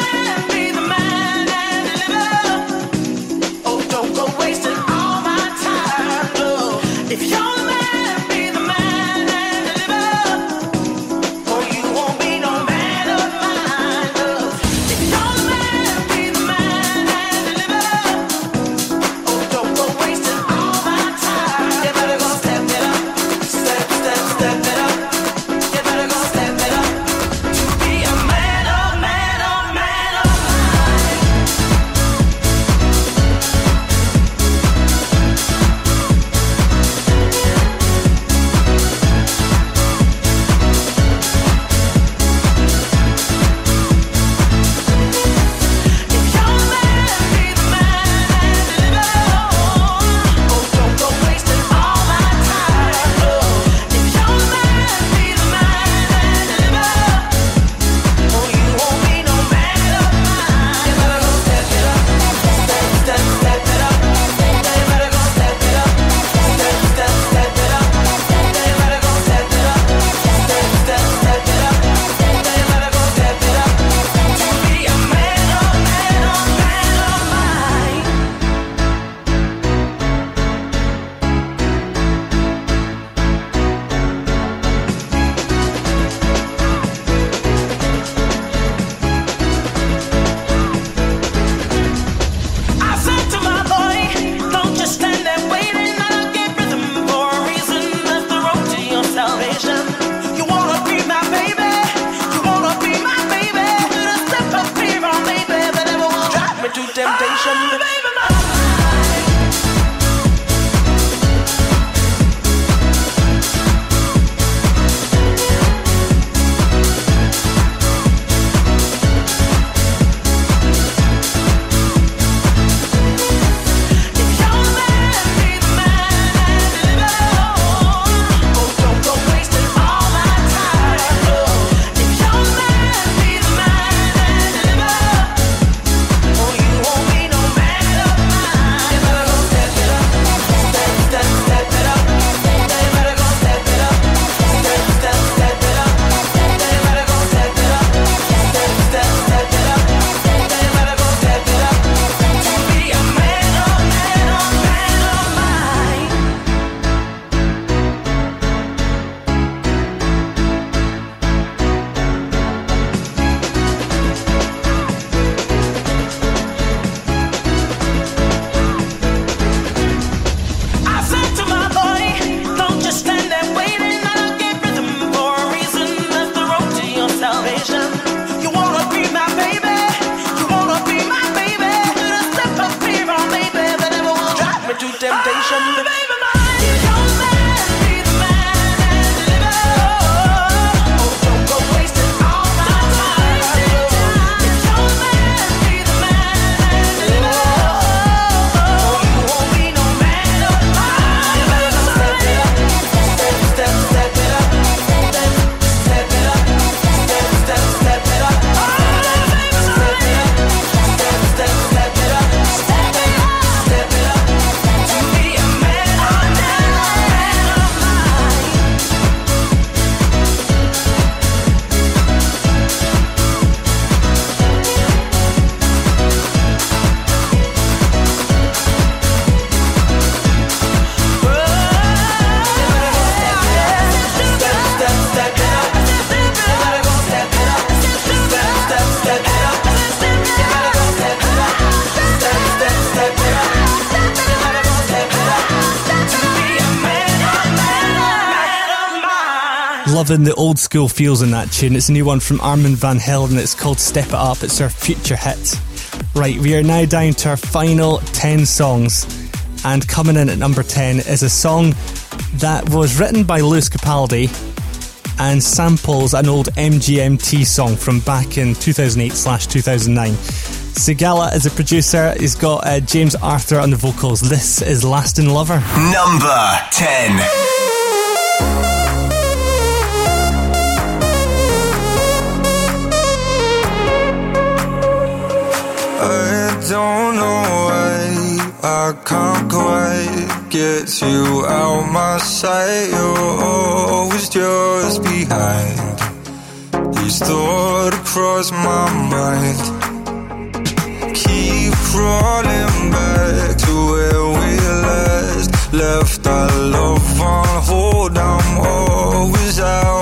loving the old school feels in that tune. It's a new one from Armand Van Helden. It's called Step It Up. It's our future hit. Right, we are now down to our final 10 songs. And coming in at number 10 is a song that was written by Lewis Capaldi and samples an old MGMT song from back in 2008 slash 2009. Sigala is a producer, he's got uh, James Arthur on the vocals. This is Lasting Lover. Number 10. I can't quite get you out my sight. You're always just behind. These thoughts cross my mind. Keep crawling back to where we last left. Our love on hold. I'm always out.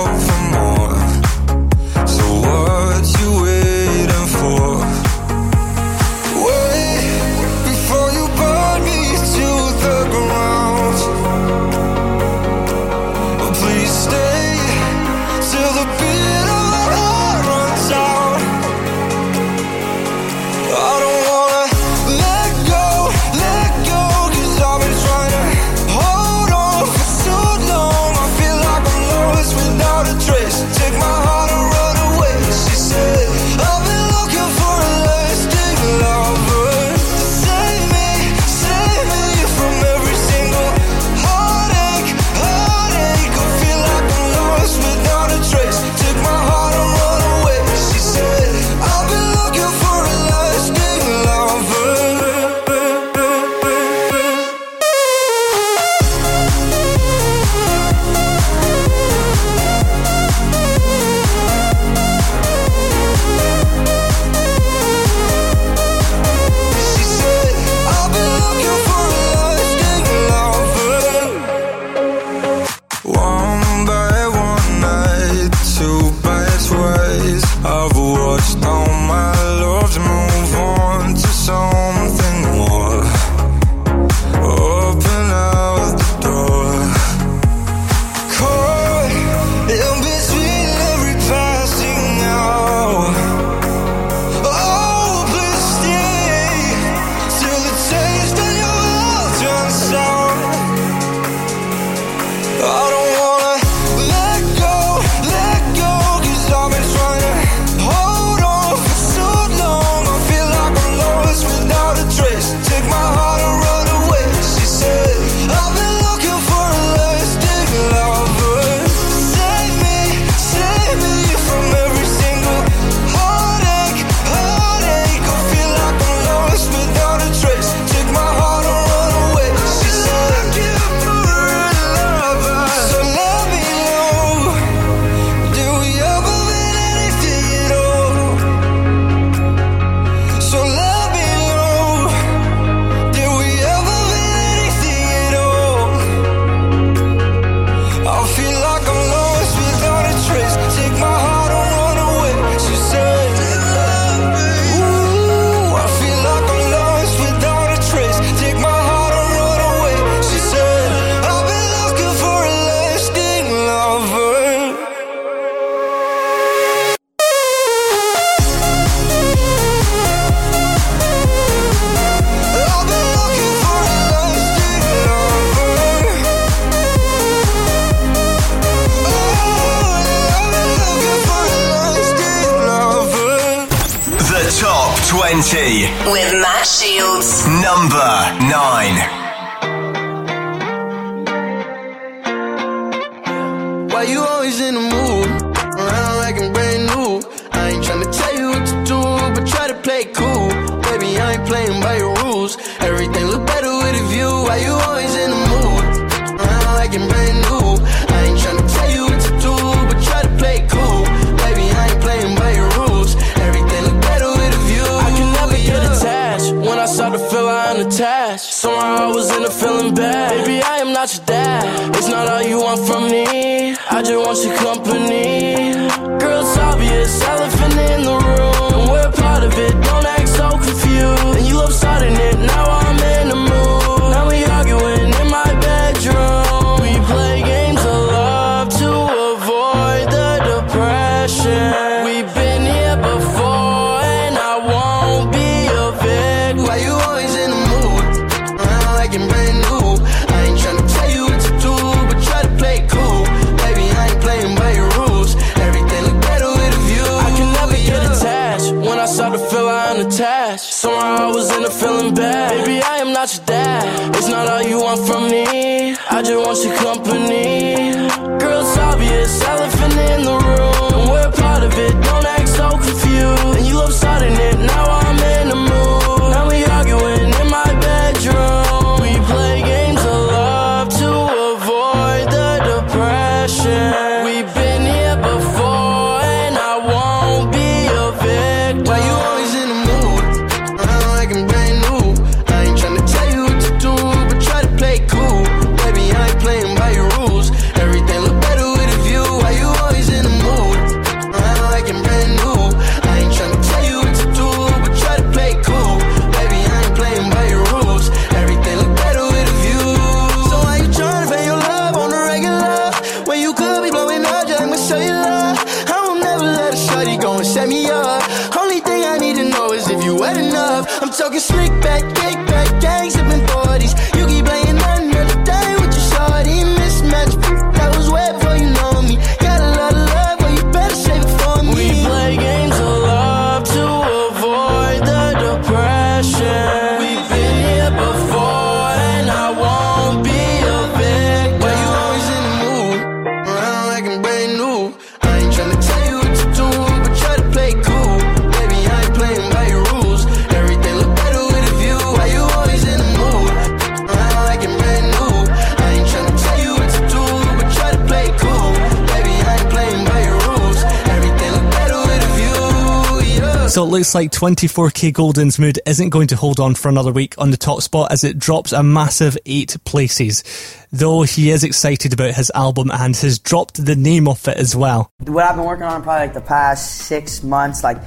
Looks like 24kGoldn's mood isn't going to hold on for another week on the top spot as it drops a massive eight places. Though he is excited about his album and has dropped the name of it as well. What I've been working on probably like the past six months, like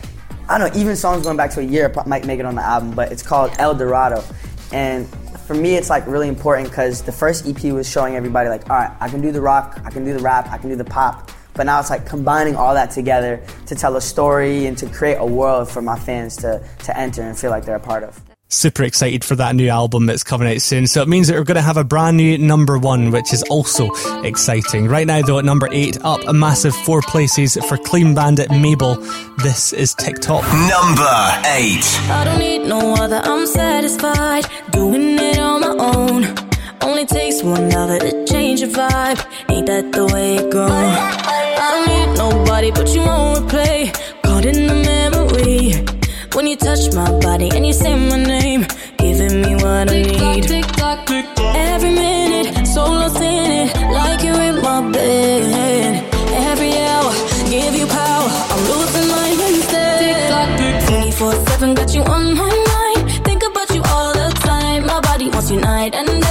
I don't know, even songs going back to a year might make it on the album, but it's called El Dorado. And for me, it's like really important because the first EP was showing everybody like, all right, I can do the rock, I can do the rap, I can do the pop. But now it's like combining all that together to tell a story and to create a world for my fans to, to enter and feel like they're a part of. Super excited for that new album that's coming out soon. So it means that we're going to have a brand new number one, which is also exciting. Right now, though, at number eight, up a massive four places for Clean Bandit Mabel. This is Tick Tock. Number eight. I don't need no other, I'm satisfied doing it on my own. Only takes one lover to change your vibe. Ain't that the way it goes? I don't need nobody, but you won't replay. Caught in the memory. When you touch my body and you say my name, giving me what I need. Every minute, so lost in it, like you're in my bed. Every hour, give you power. I'm losing mine instead. 24 7, got you on my mind. Think about you all the time. My body wants you night and day.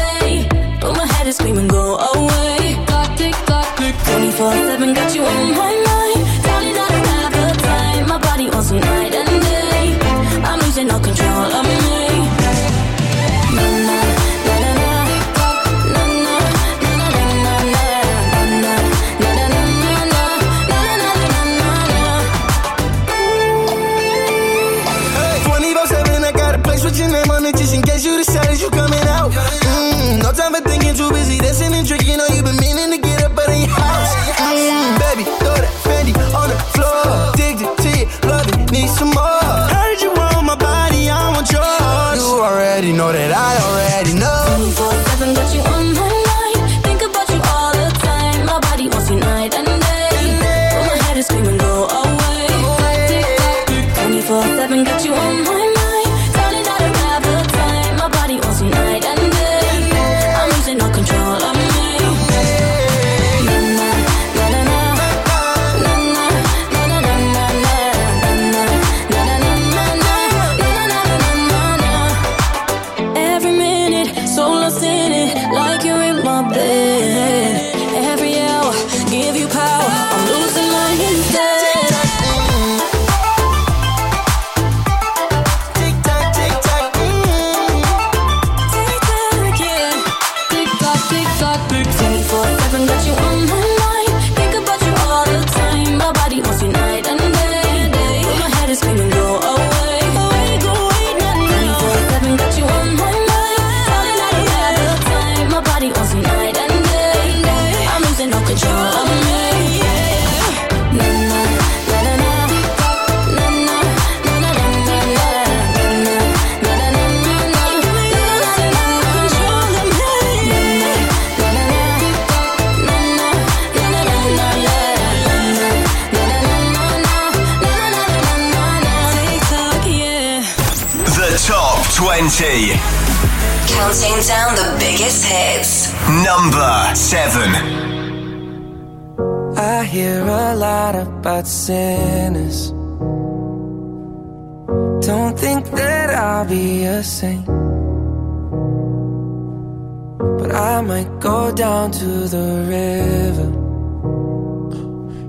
Head is screaming, go away. Clock, tick, clock, tick. 24 7, got you on my mind. Darling, I don't have the time. My body wants you night and day. I'm losing all control of me. Na, na, na, na, na. Na, na, na, na, na, na, na. Na, na, na, na, na, na. Na, na, na, na, na, na. 24 7, I got a place with your name on it just in case you decide you coming out. Mm, no time for thinking, too busy dancing and drinking. Know you been meaning to get up out of your house. Mm, baby, throw that Fendi on the floor. Addicted to it, love it, need some more. Heard you want my body, I want yours. You already know that I already 20. Counting down the biggest hits. Number 7. I hear a lot about sinners. Don't think that I'll be a saint. But I might go down to the river.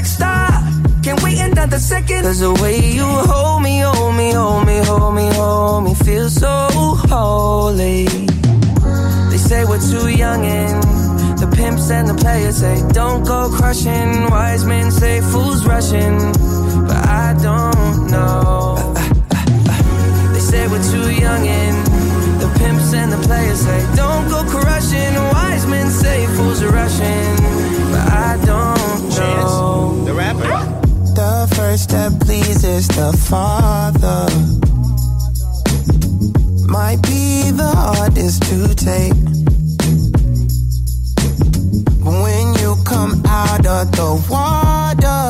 Track star. Can't wait another second. Cause the way you hold me, hold me, hold me, hold me, hold me, feel so holy. They say we're too young and the pimps and the players say don't go crushing. Wise men say fools rushing, but I don't know. They say we're too young and the pimps and the players say don't go crushing. Wise men say fools rushing, Don't know. The rapper. The first step pleases the Father. Might be the hardest to take. But when you come out of the water,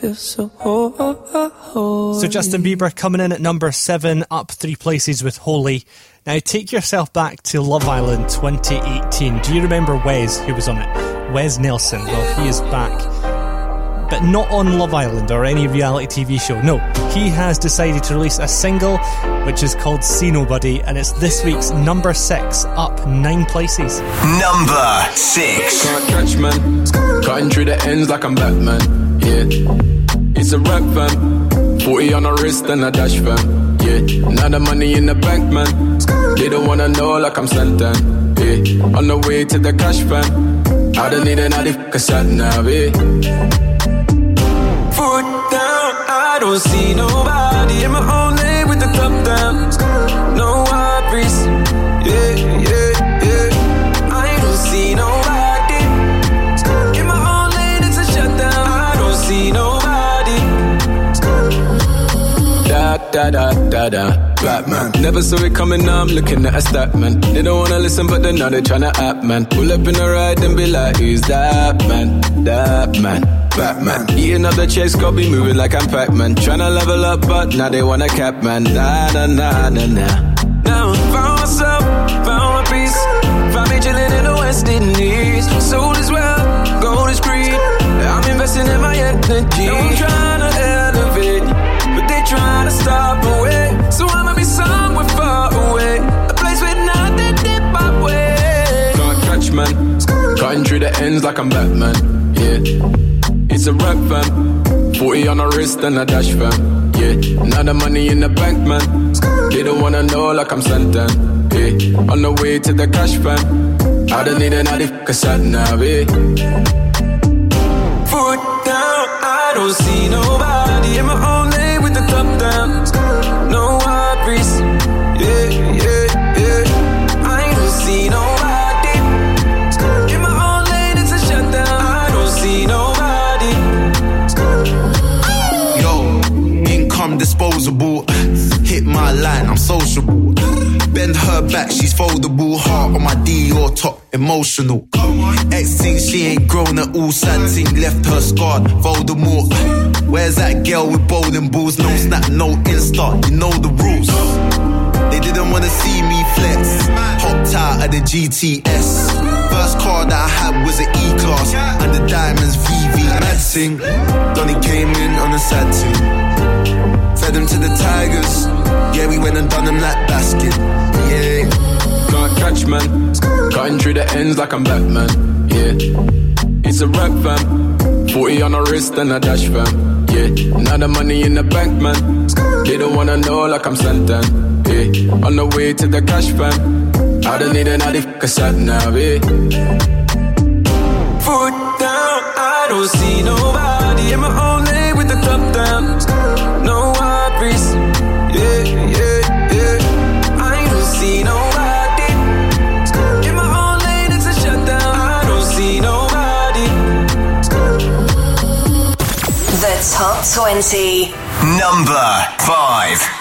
Feel so holy. So Justin Bieber coming in at number seven, up three places with Holy. Now take yourself back to Love Island 2018. Do you remember Wes who was on it? Wes Nelson. Well, he is back. But not on Love Island or any reality TV show. No, he has decided to release a single which is called See Nobody, and it's this week's number six, up nine places. Number 6. Can't catch man. Cutting through the ends like I'm Batman. Yeah. It's a rap fam. 40 on the wrist and a dash fam. Yeah. Now the money in the bank, man. They don't wanna know like I'm Santan. Yeah. On the way to the cash fam. I don't need another f- sat now, yeah. Foot down, I don't see nobody in my own lane with the top down. No worries, yeah, yeah. Da da da da da. Batman. Never saw it coming, now I'm looking at a stat man. They don't wanna listen, but they know they tryna act man. Pull up in a ride and be like, who's that man? That man. Batman. Eating up the chase, got be moving like I'm Pac-Man. Tryna level up, but now they wanna cap man. Nah, nah, nah, nah, nah. Now found myself, found my peace. Found me chilling in the West Indies. Soul is well, gold is green. I'm investing in my energy. I'm trying Cutting through the ends like I'm Batman. Yeah, it's a rap fam. 40 on the wrist and a dash fam. Yeah, now the money in the bank, man. They don't wanna know like I'm Santan. Yeah, on the way to the cash fam. I don't need another fucking sat nav. Yeah. Foot down, I don't see nobody in my own lane with the top down. Disposable. Hit my line, I'm sociable. Bend her back, she's foldable. Heart on my D or top, emotional. Ex thinks she ain't grown at all. Sad left her scarred. Voldemort. Where's that girl with bowling balls? No snap, no insta. You know the rules. They didn't wanna see me flex. Hopped out of the GTS. First car that I had was an E class, and the diamonds VV. Mad. Donny came in on a sad. Fed them to the tigers. Yeah, we went and done them like basket. Yeah. Can't catch man. Cutting through the ends like I'm Batman. Yeah, it's a rap fam. 40 on the wrist and a dash fam. Yeah, now the money in the bank, man. They don't wanna know like I'm Santan. Yeah, on the way to the cash fam. I don't need another sat nav. Yeah. Foot down, I don't see nobody in my own lane with the top down. Top 20. Number 5.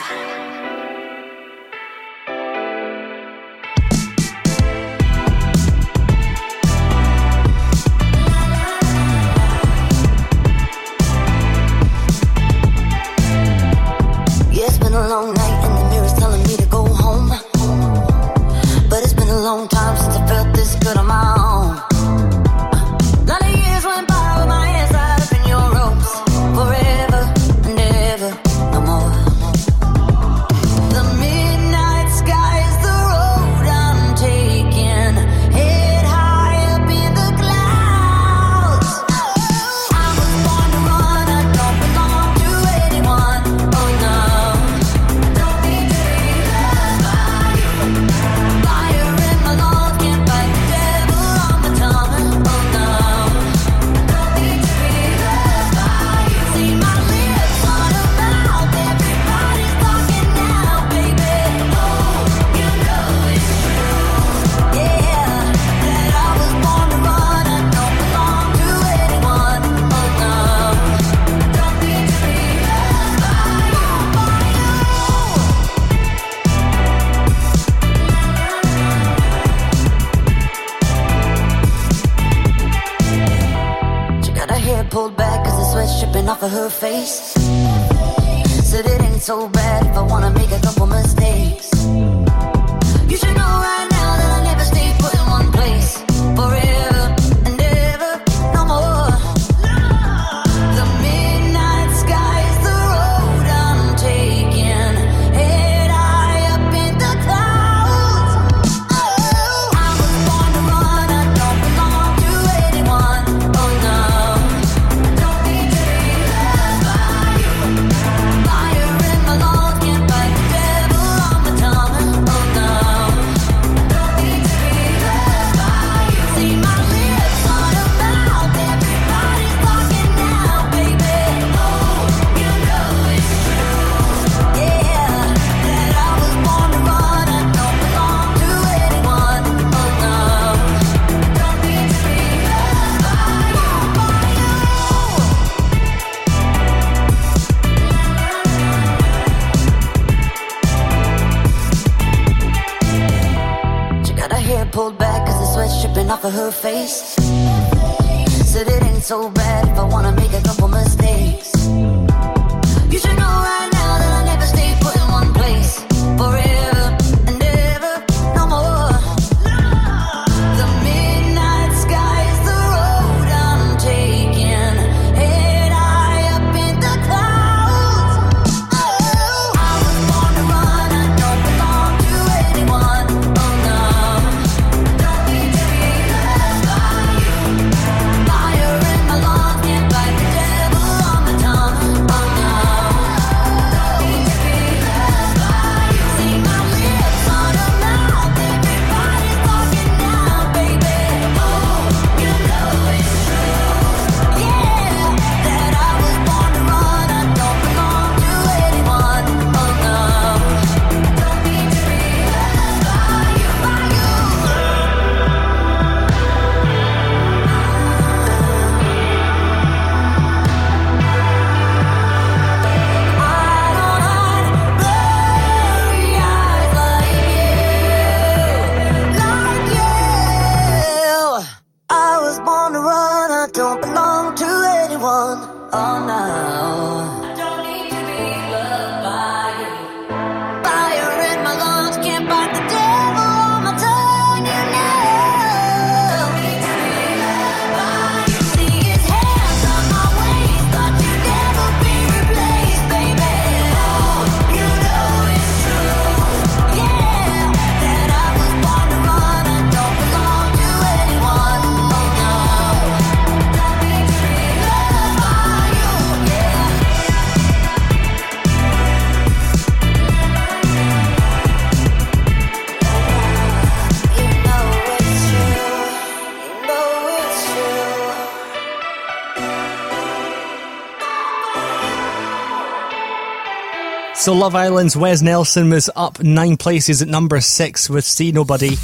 So Love Island's Wes Nelson was up nine places at number six with See Nobody,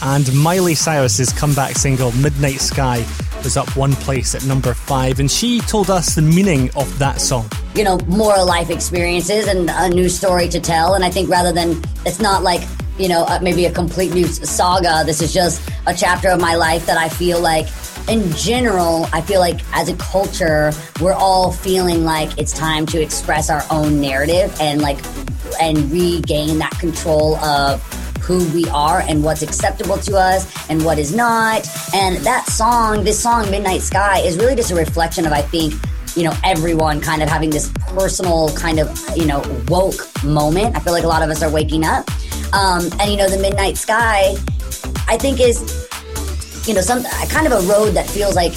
and Miley Cyrus's comeback single Midnight Sky was up one place at number five, and she told us the meaning of that song. you know, more life experiences and a new story to tell. And I think rather than, it's not like, you know, uh, maybe a complete new saga. This is just a chapter of my life that I feel like, in general, I feel like as a culture, we're all feeling like it's time to express our own narrative and like, and regain that control of who we are and what's acceptable to us and what is not. And that song, this song, Midnight Sky, is really just a reflection of, I think, you know, everyone kind of having this personal kind of, you know, woke moment. I feel like a lot of us are waking up. Um, and, you know, the Midnight Sky, I think is, you know, some uh, kind of a road that feels like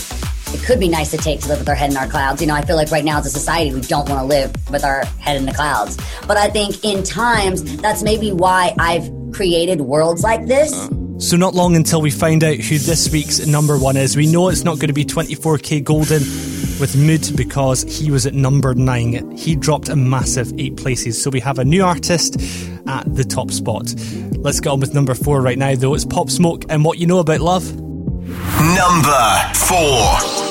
it could be nice to take to live with our head in our clouds. You know, I feel like right now as a society, we don't want to live with our head in the clouds. But I think in times, that's maybe why I've created worlds like this. So not long until we find out who this week's number one is. We know it's not going to be 24kGoldn with Mood because he was at number nine. He dropped a massive eight places. So we have a new artist at the top spot. Let's get on with number four right now though. It's Pop Smoke and What You Know About Love. Number four.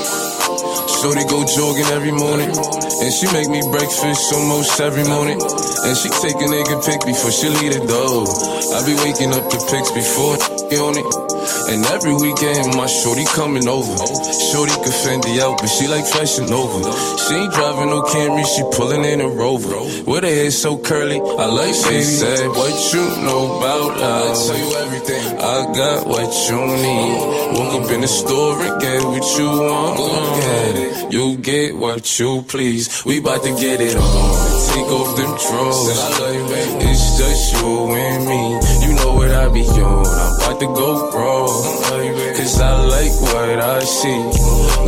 Shorty go jogging every morning. And she make me breakfast almost every morning. And she take a nigga pic before she leave the door. I be waking up the pics before get on it. And every weekend my shorty coming over. Shorty can Fendi out, but she like fashion over. She ain't driving no Camry, she pulling in a Rover. With her hair so curly, I like she said, What you know about? I tell you everything. I got what you need. Woke up in the store get what you want. Go get it. You get what you please. We bout to get it on. Take off them drawers. It's just you and me. You know what I be on. I'm about to go wrong. Cause I like what I see.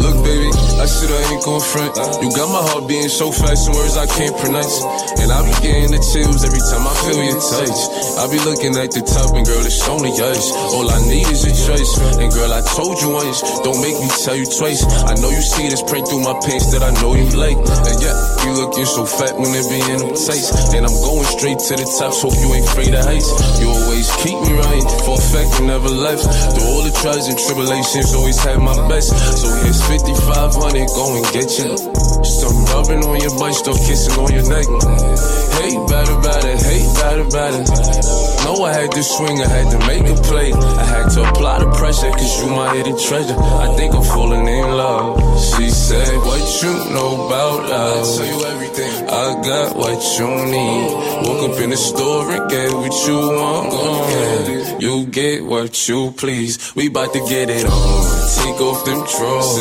Look, baby, I said I ain't gon' front. You got my heart beating so fast, some words I can't pronounce. And I be getting the chills every time I feel your touch. I be looking at the top, and girl, it's only us. All I need is a choice. And girl, I told you once, don't make me tell you twice. I know you see this print through my pants that I know you like. And yeah, you looking so fat when it be in them tights. And I'm going straight to the top, so you ain't afraid of heights. You always keep me right, for a fact you never left. Through all the trials and tribulations, always had my best. So here's 5500, go and get you. Some rubbing on your butt, still kissing on your neck. Hey, about it, hey, about it. Know I had to swing, I had to make a play. I had to apply the pressure, cause you my hidden treasure. I think I'm falling in love. She said, What you know about love? I tell you everything. I got what you need. Woke up in the store and get what you want. Get. You get what you please. We bout to get it on. Take off them drawers.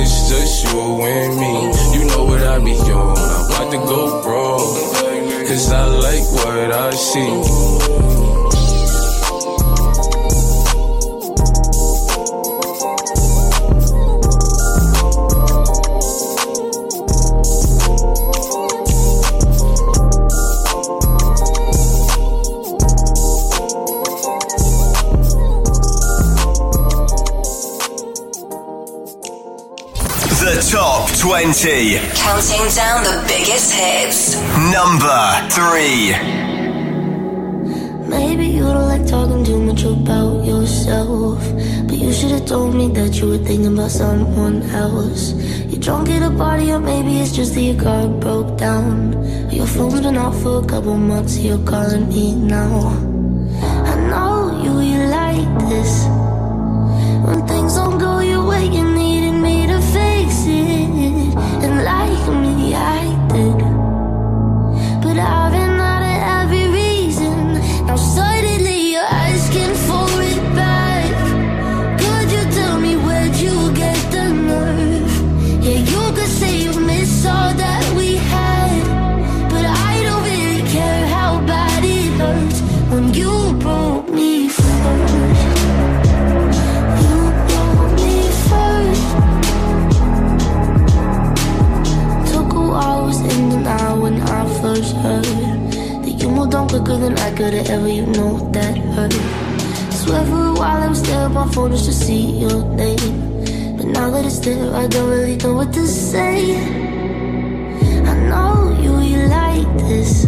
It's just you and me. You know what I be on. I'm about to go wrong. Cause I like what I see. 20. Counting down the biggest hits. Number three. Maybe you don't like talking too much about yourself. But you should have told me that you were thinking about someone else. You're drunk at a party, or maybe it's just that your car broke down. Your phone's been off for a couple months, you're calling me now. darker than I could have ever, you know that hurt. Swear for a while I was there on my phone just to see your name. But now that it's there, I don't really know what to say. I know you, you like this.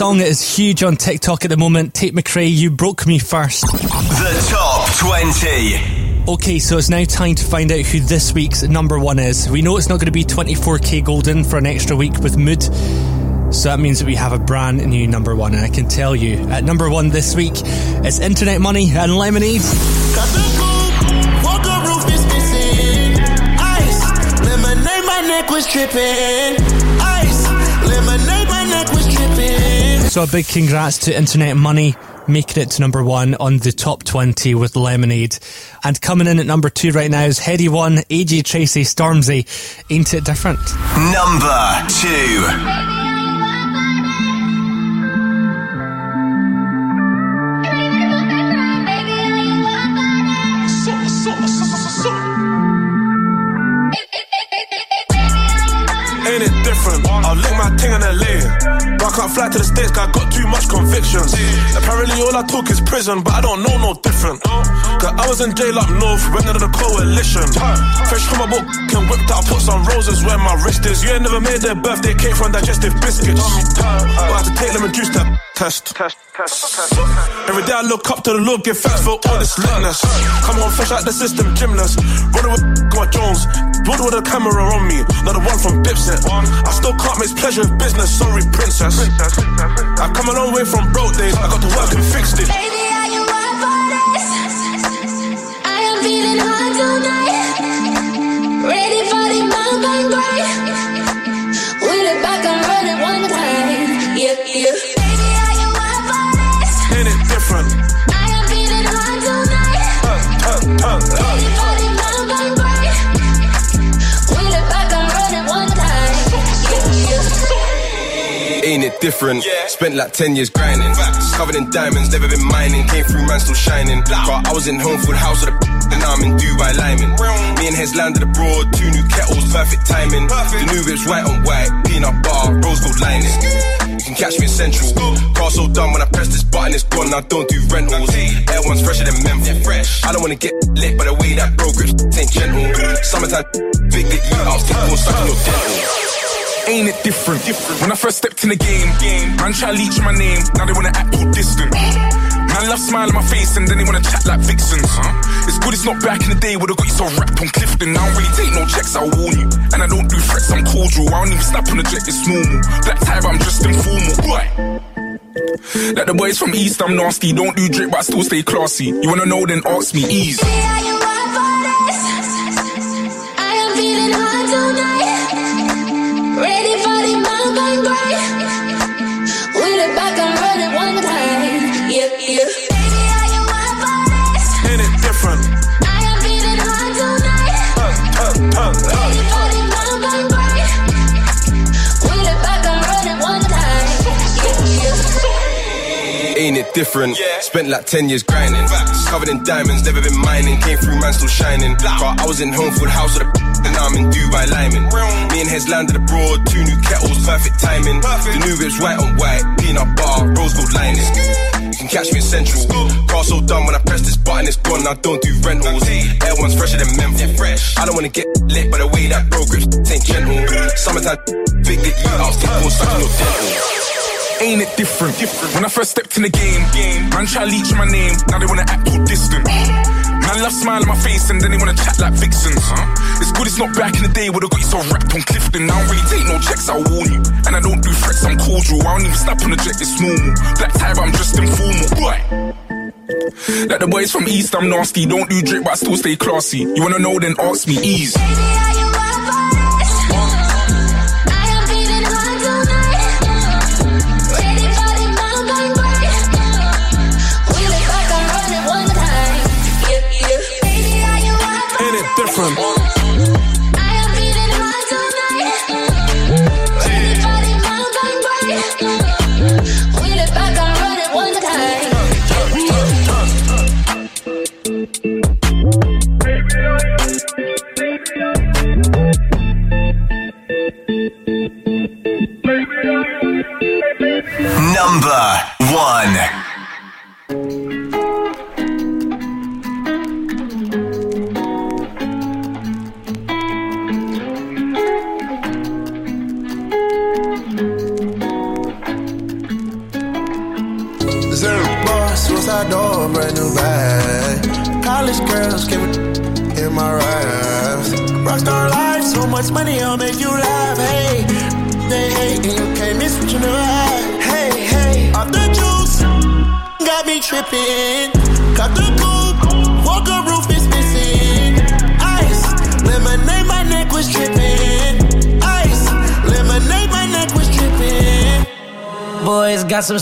Song that is huge on TikTok at the moment. Tate McRae, You Broke Me First. The top 20. Okay, so it's now time to find out who this week's number one is. We know it's not going to be 24kGoldn for an extra week with Mood. So that means that we have a brand new number one, and I can tell you, at number one this week, it's Internet Money and Lemonade. Walker roof is missing. Ice. Lemonade, So a big congrats to Internet Money making it to number one on the top 20 with Lemonade. And coming in at number two right now is Headie One, AJ Tracey, Stormzy. Ain't it different? Number two. Fly to the States, cause I got too much convictions. Apparently, all I talk is prison, but I don't know no different. Cause I was in jail up north, went under the coalition. Fresh from my book, can whipped out, put some roses where my wrist is. You ain't never made their birthday cake from digestive biscuits. But I had to take them and juice that test. Every day I look up to the Lord, give thanks for all this litness. Come on, fresh out the system, gymnast. Running with my Jones, road with a camera on me, not the one from Dipset. I still can't mix pleasure with business, sorry, princess. I come a long way from broke days, I got to work and fixed it. Baby, are you up for this? I am feeling hot tonight. Ready for the mountain break. Wheel it back and run it one time. Yeah, yeah. Baby, are you up for this? Ain't it different? It different? Spent like 10 years grinding. Covered in diamonds, never been mining. Came through, man, still shining. But I was in home food house with a [LAUGHS] and now I'm in Dubai Lyman. Me and Hez landed abroad, two new kettles, perfect timing. The new whip's white on white, peanut bar, rose gold lining. You can catch me in Central. Car so done when I press this button, it's gone. I don't do rentals. Air one's fresher than menthol. Fresh. I don't wanna get [LAUGHS] lit by the way that bro grips [LAUGHS] ain't gentle. Summertime, big dick, you out, stick on sucking your dental. Ain't it different? When I first stepped in the game, man try leech my name, now they wanna act all distant. Man love smile on my face and then they wanna chat like vixens. It's good it's not back in the day where they got you so wrapped on Clifton. I don't really take no checks, I'll warn you. And I don't do threats, I'm cordial. I don't even snap on the jet, it's normal. Black tie, but I'm just informal. Right. Like the boys from East, I'm nasty. Don't do drip, but I still stay classy. You wanna know, then ask me, ease. It time. Yeah, different? Spent like 10 years grinding. Covered in diamonds, never been mining. Came through, man, still shining. But I was in home full house with a [LAUGHS] and I'm in Dubai Lyman. Me and Hez landed abroad, two new kettles, perfect timing. The new whip's white on white, peanut butter, rose gold lining. You can catch me in Central. Car so done when I press this button, it's gone. I don't do rentals. Air one's fresher than menthol. Fresh. I don't wanna get [LAUGHS] lit by the way that bro grips [LAUGHS] ain't gentle. Summertime, big dick, you out, stick all stuck in your dental. Ain't it different? When I first stepped in the game, man try leech my name, now they wanna act all distant. Man love smile on my face and then they wanna chat like vixens. It's good it's not back in the day where they got you so wrapped on Clifton. I don't really take no checks, I'll warn you. And I don't do threats, I'm cordial. I don't even snap on the jet, it's normal. Black tie, but I'm just informal. Boy. Like the boys from East, I'm nasty. Don't do drip, but I still stay classy. You wanna know, then ask me, ease. Ain't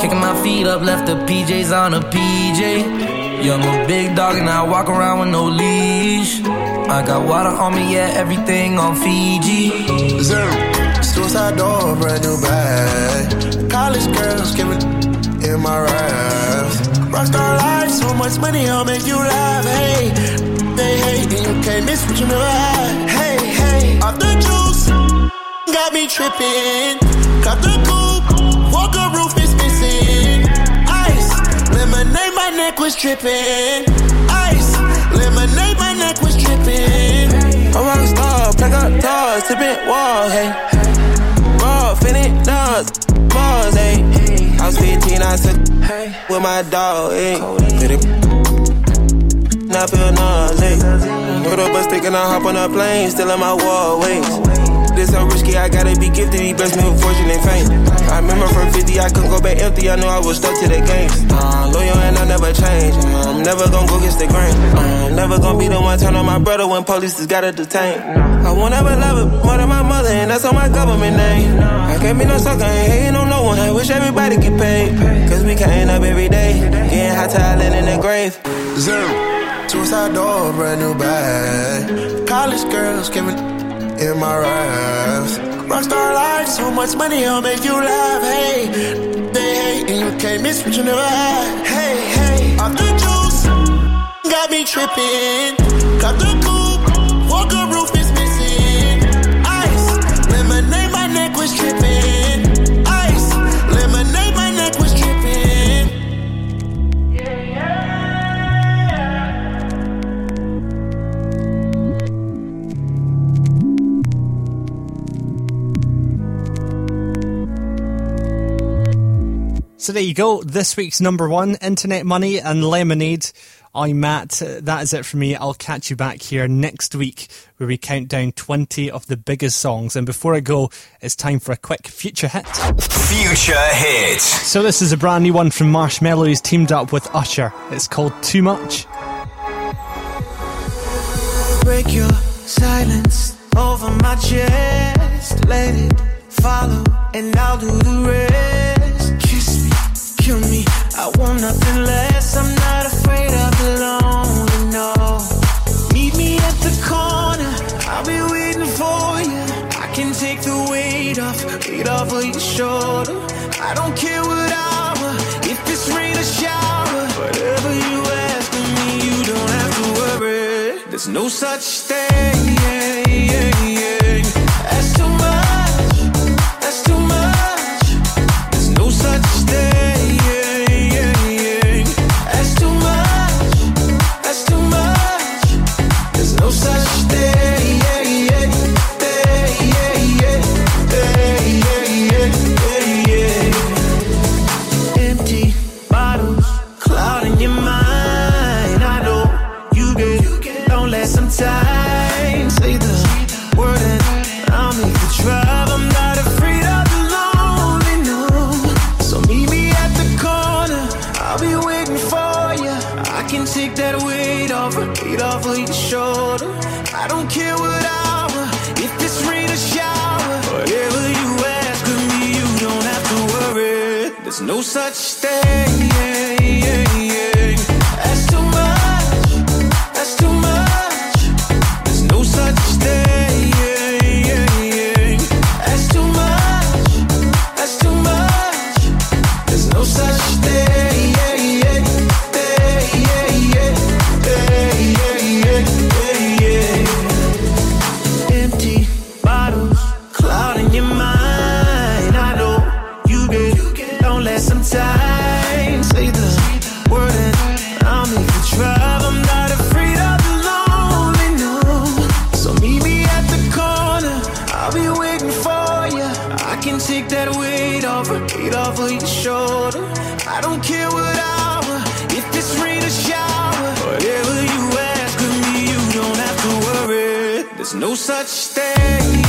Kicking my feet up, left the PJs on a PJ. Young a big dog and I walk around with no leash. I got water on me, yeah, everything on Fiji. Zero. Suicide door, brand new bag. College girls give it in my raps. Rockstar life, so much money, I'll make you laugh. Hey, they hate and you can't miss what you never had. Hey, hey, off the juice, got me tripping. Cut the coupe, was tripping. Ice, lemonade, my neck was tripping. I'm rock star, pack up doors, tipping walls, hey. Raw, finit nuts, balls, hey. I was 15, I said, with my dog, hey. Did it, now I feel nauseous. Put up a stick and I hop on a plane, still in my wallways. This so risky, I gotta be gifted. He blessed me with fortune and fame. I remember from 50, I couldn't go back empty. I knew I was stuck to the game. Uh, loyal and I never change. Uh, I'm never gonna go against the grain. Uh, I'm never gonna be the one turn on my brother when police just gotta detain. I won't ever love it more than my mother, and that's on my government name. I can't be no sucker, ain't hating on no one. I wish everybody get paid. Cause we can't up every day. Getting hot talent in the grave. Zero. Suicide door, brand new bag. College girls give it in my raps. Rockstar life, so much money, I'll make you laugh. Hey, they hate and you can't miss what you never had. Hey, hey, off the juice, got me tripping. Cut the So there you go. This week's number one, Internet Money and Lemonade. I'm Matt. That is it for me. I'll catch you back here next week where we count down 20 of the biggest songs. And before I go, it's time for a quick future hit. Future hit. So this is a brand new one from Marshmello. He's teamed up with Usher. It's called Too Much. break your silence over my chest. Let it follow, and I'll do the rest. Kiss me, kill me. I want nothing less. I'm not afraid of the lonely, no. Meet me at the corner. I'll be waiting for you. I can take the weight off, weight off of your shoulder. I don't care what hour, if it's rain or shower. Whatever you ask of me, you don't have to worry. There's no such thing. No such thing. Such thing.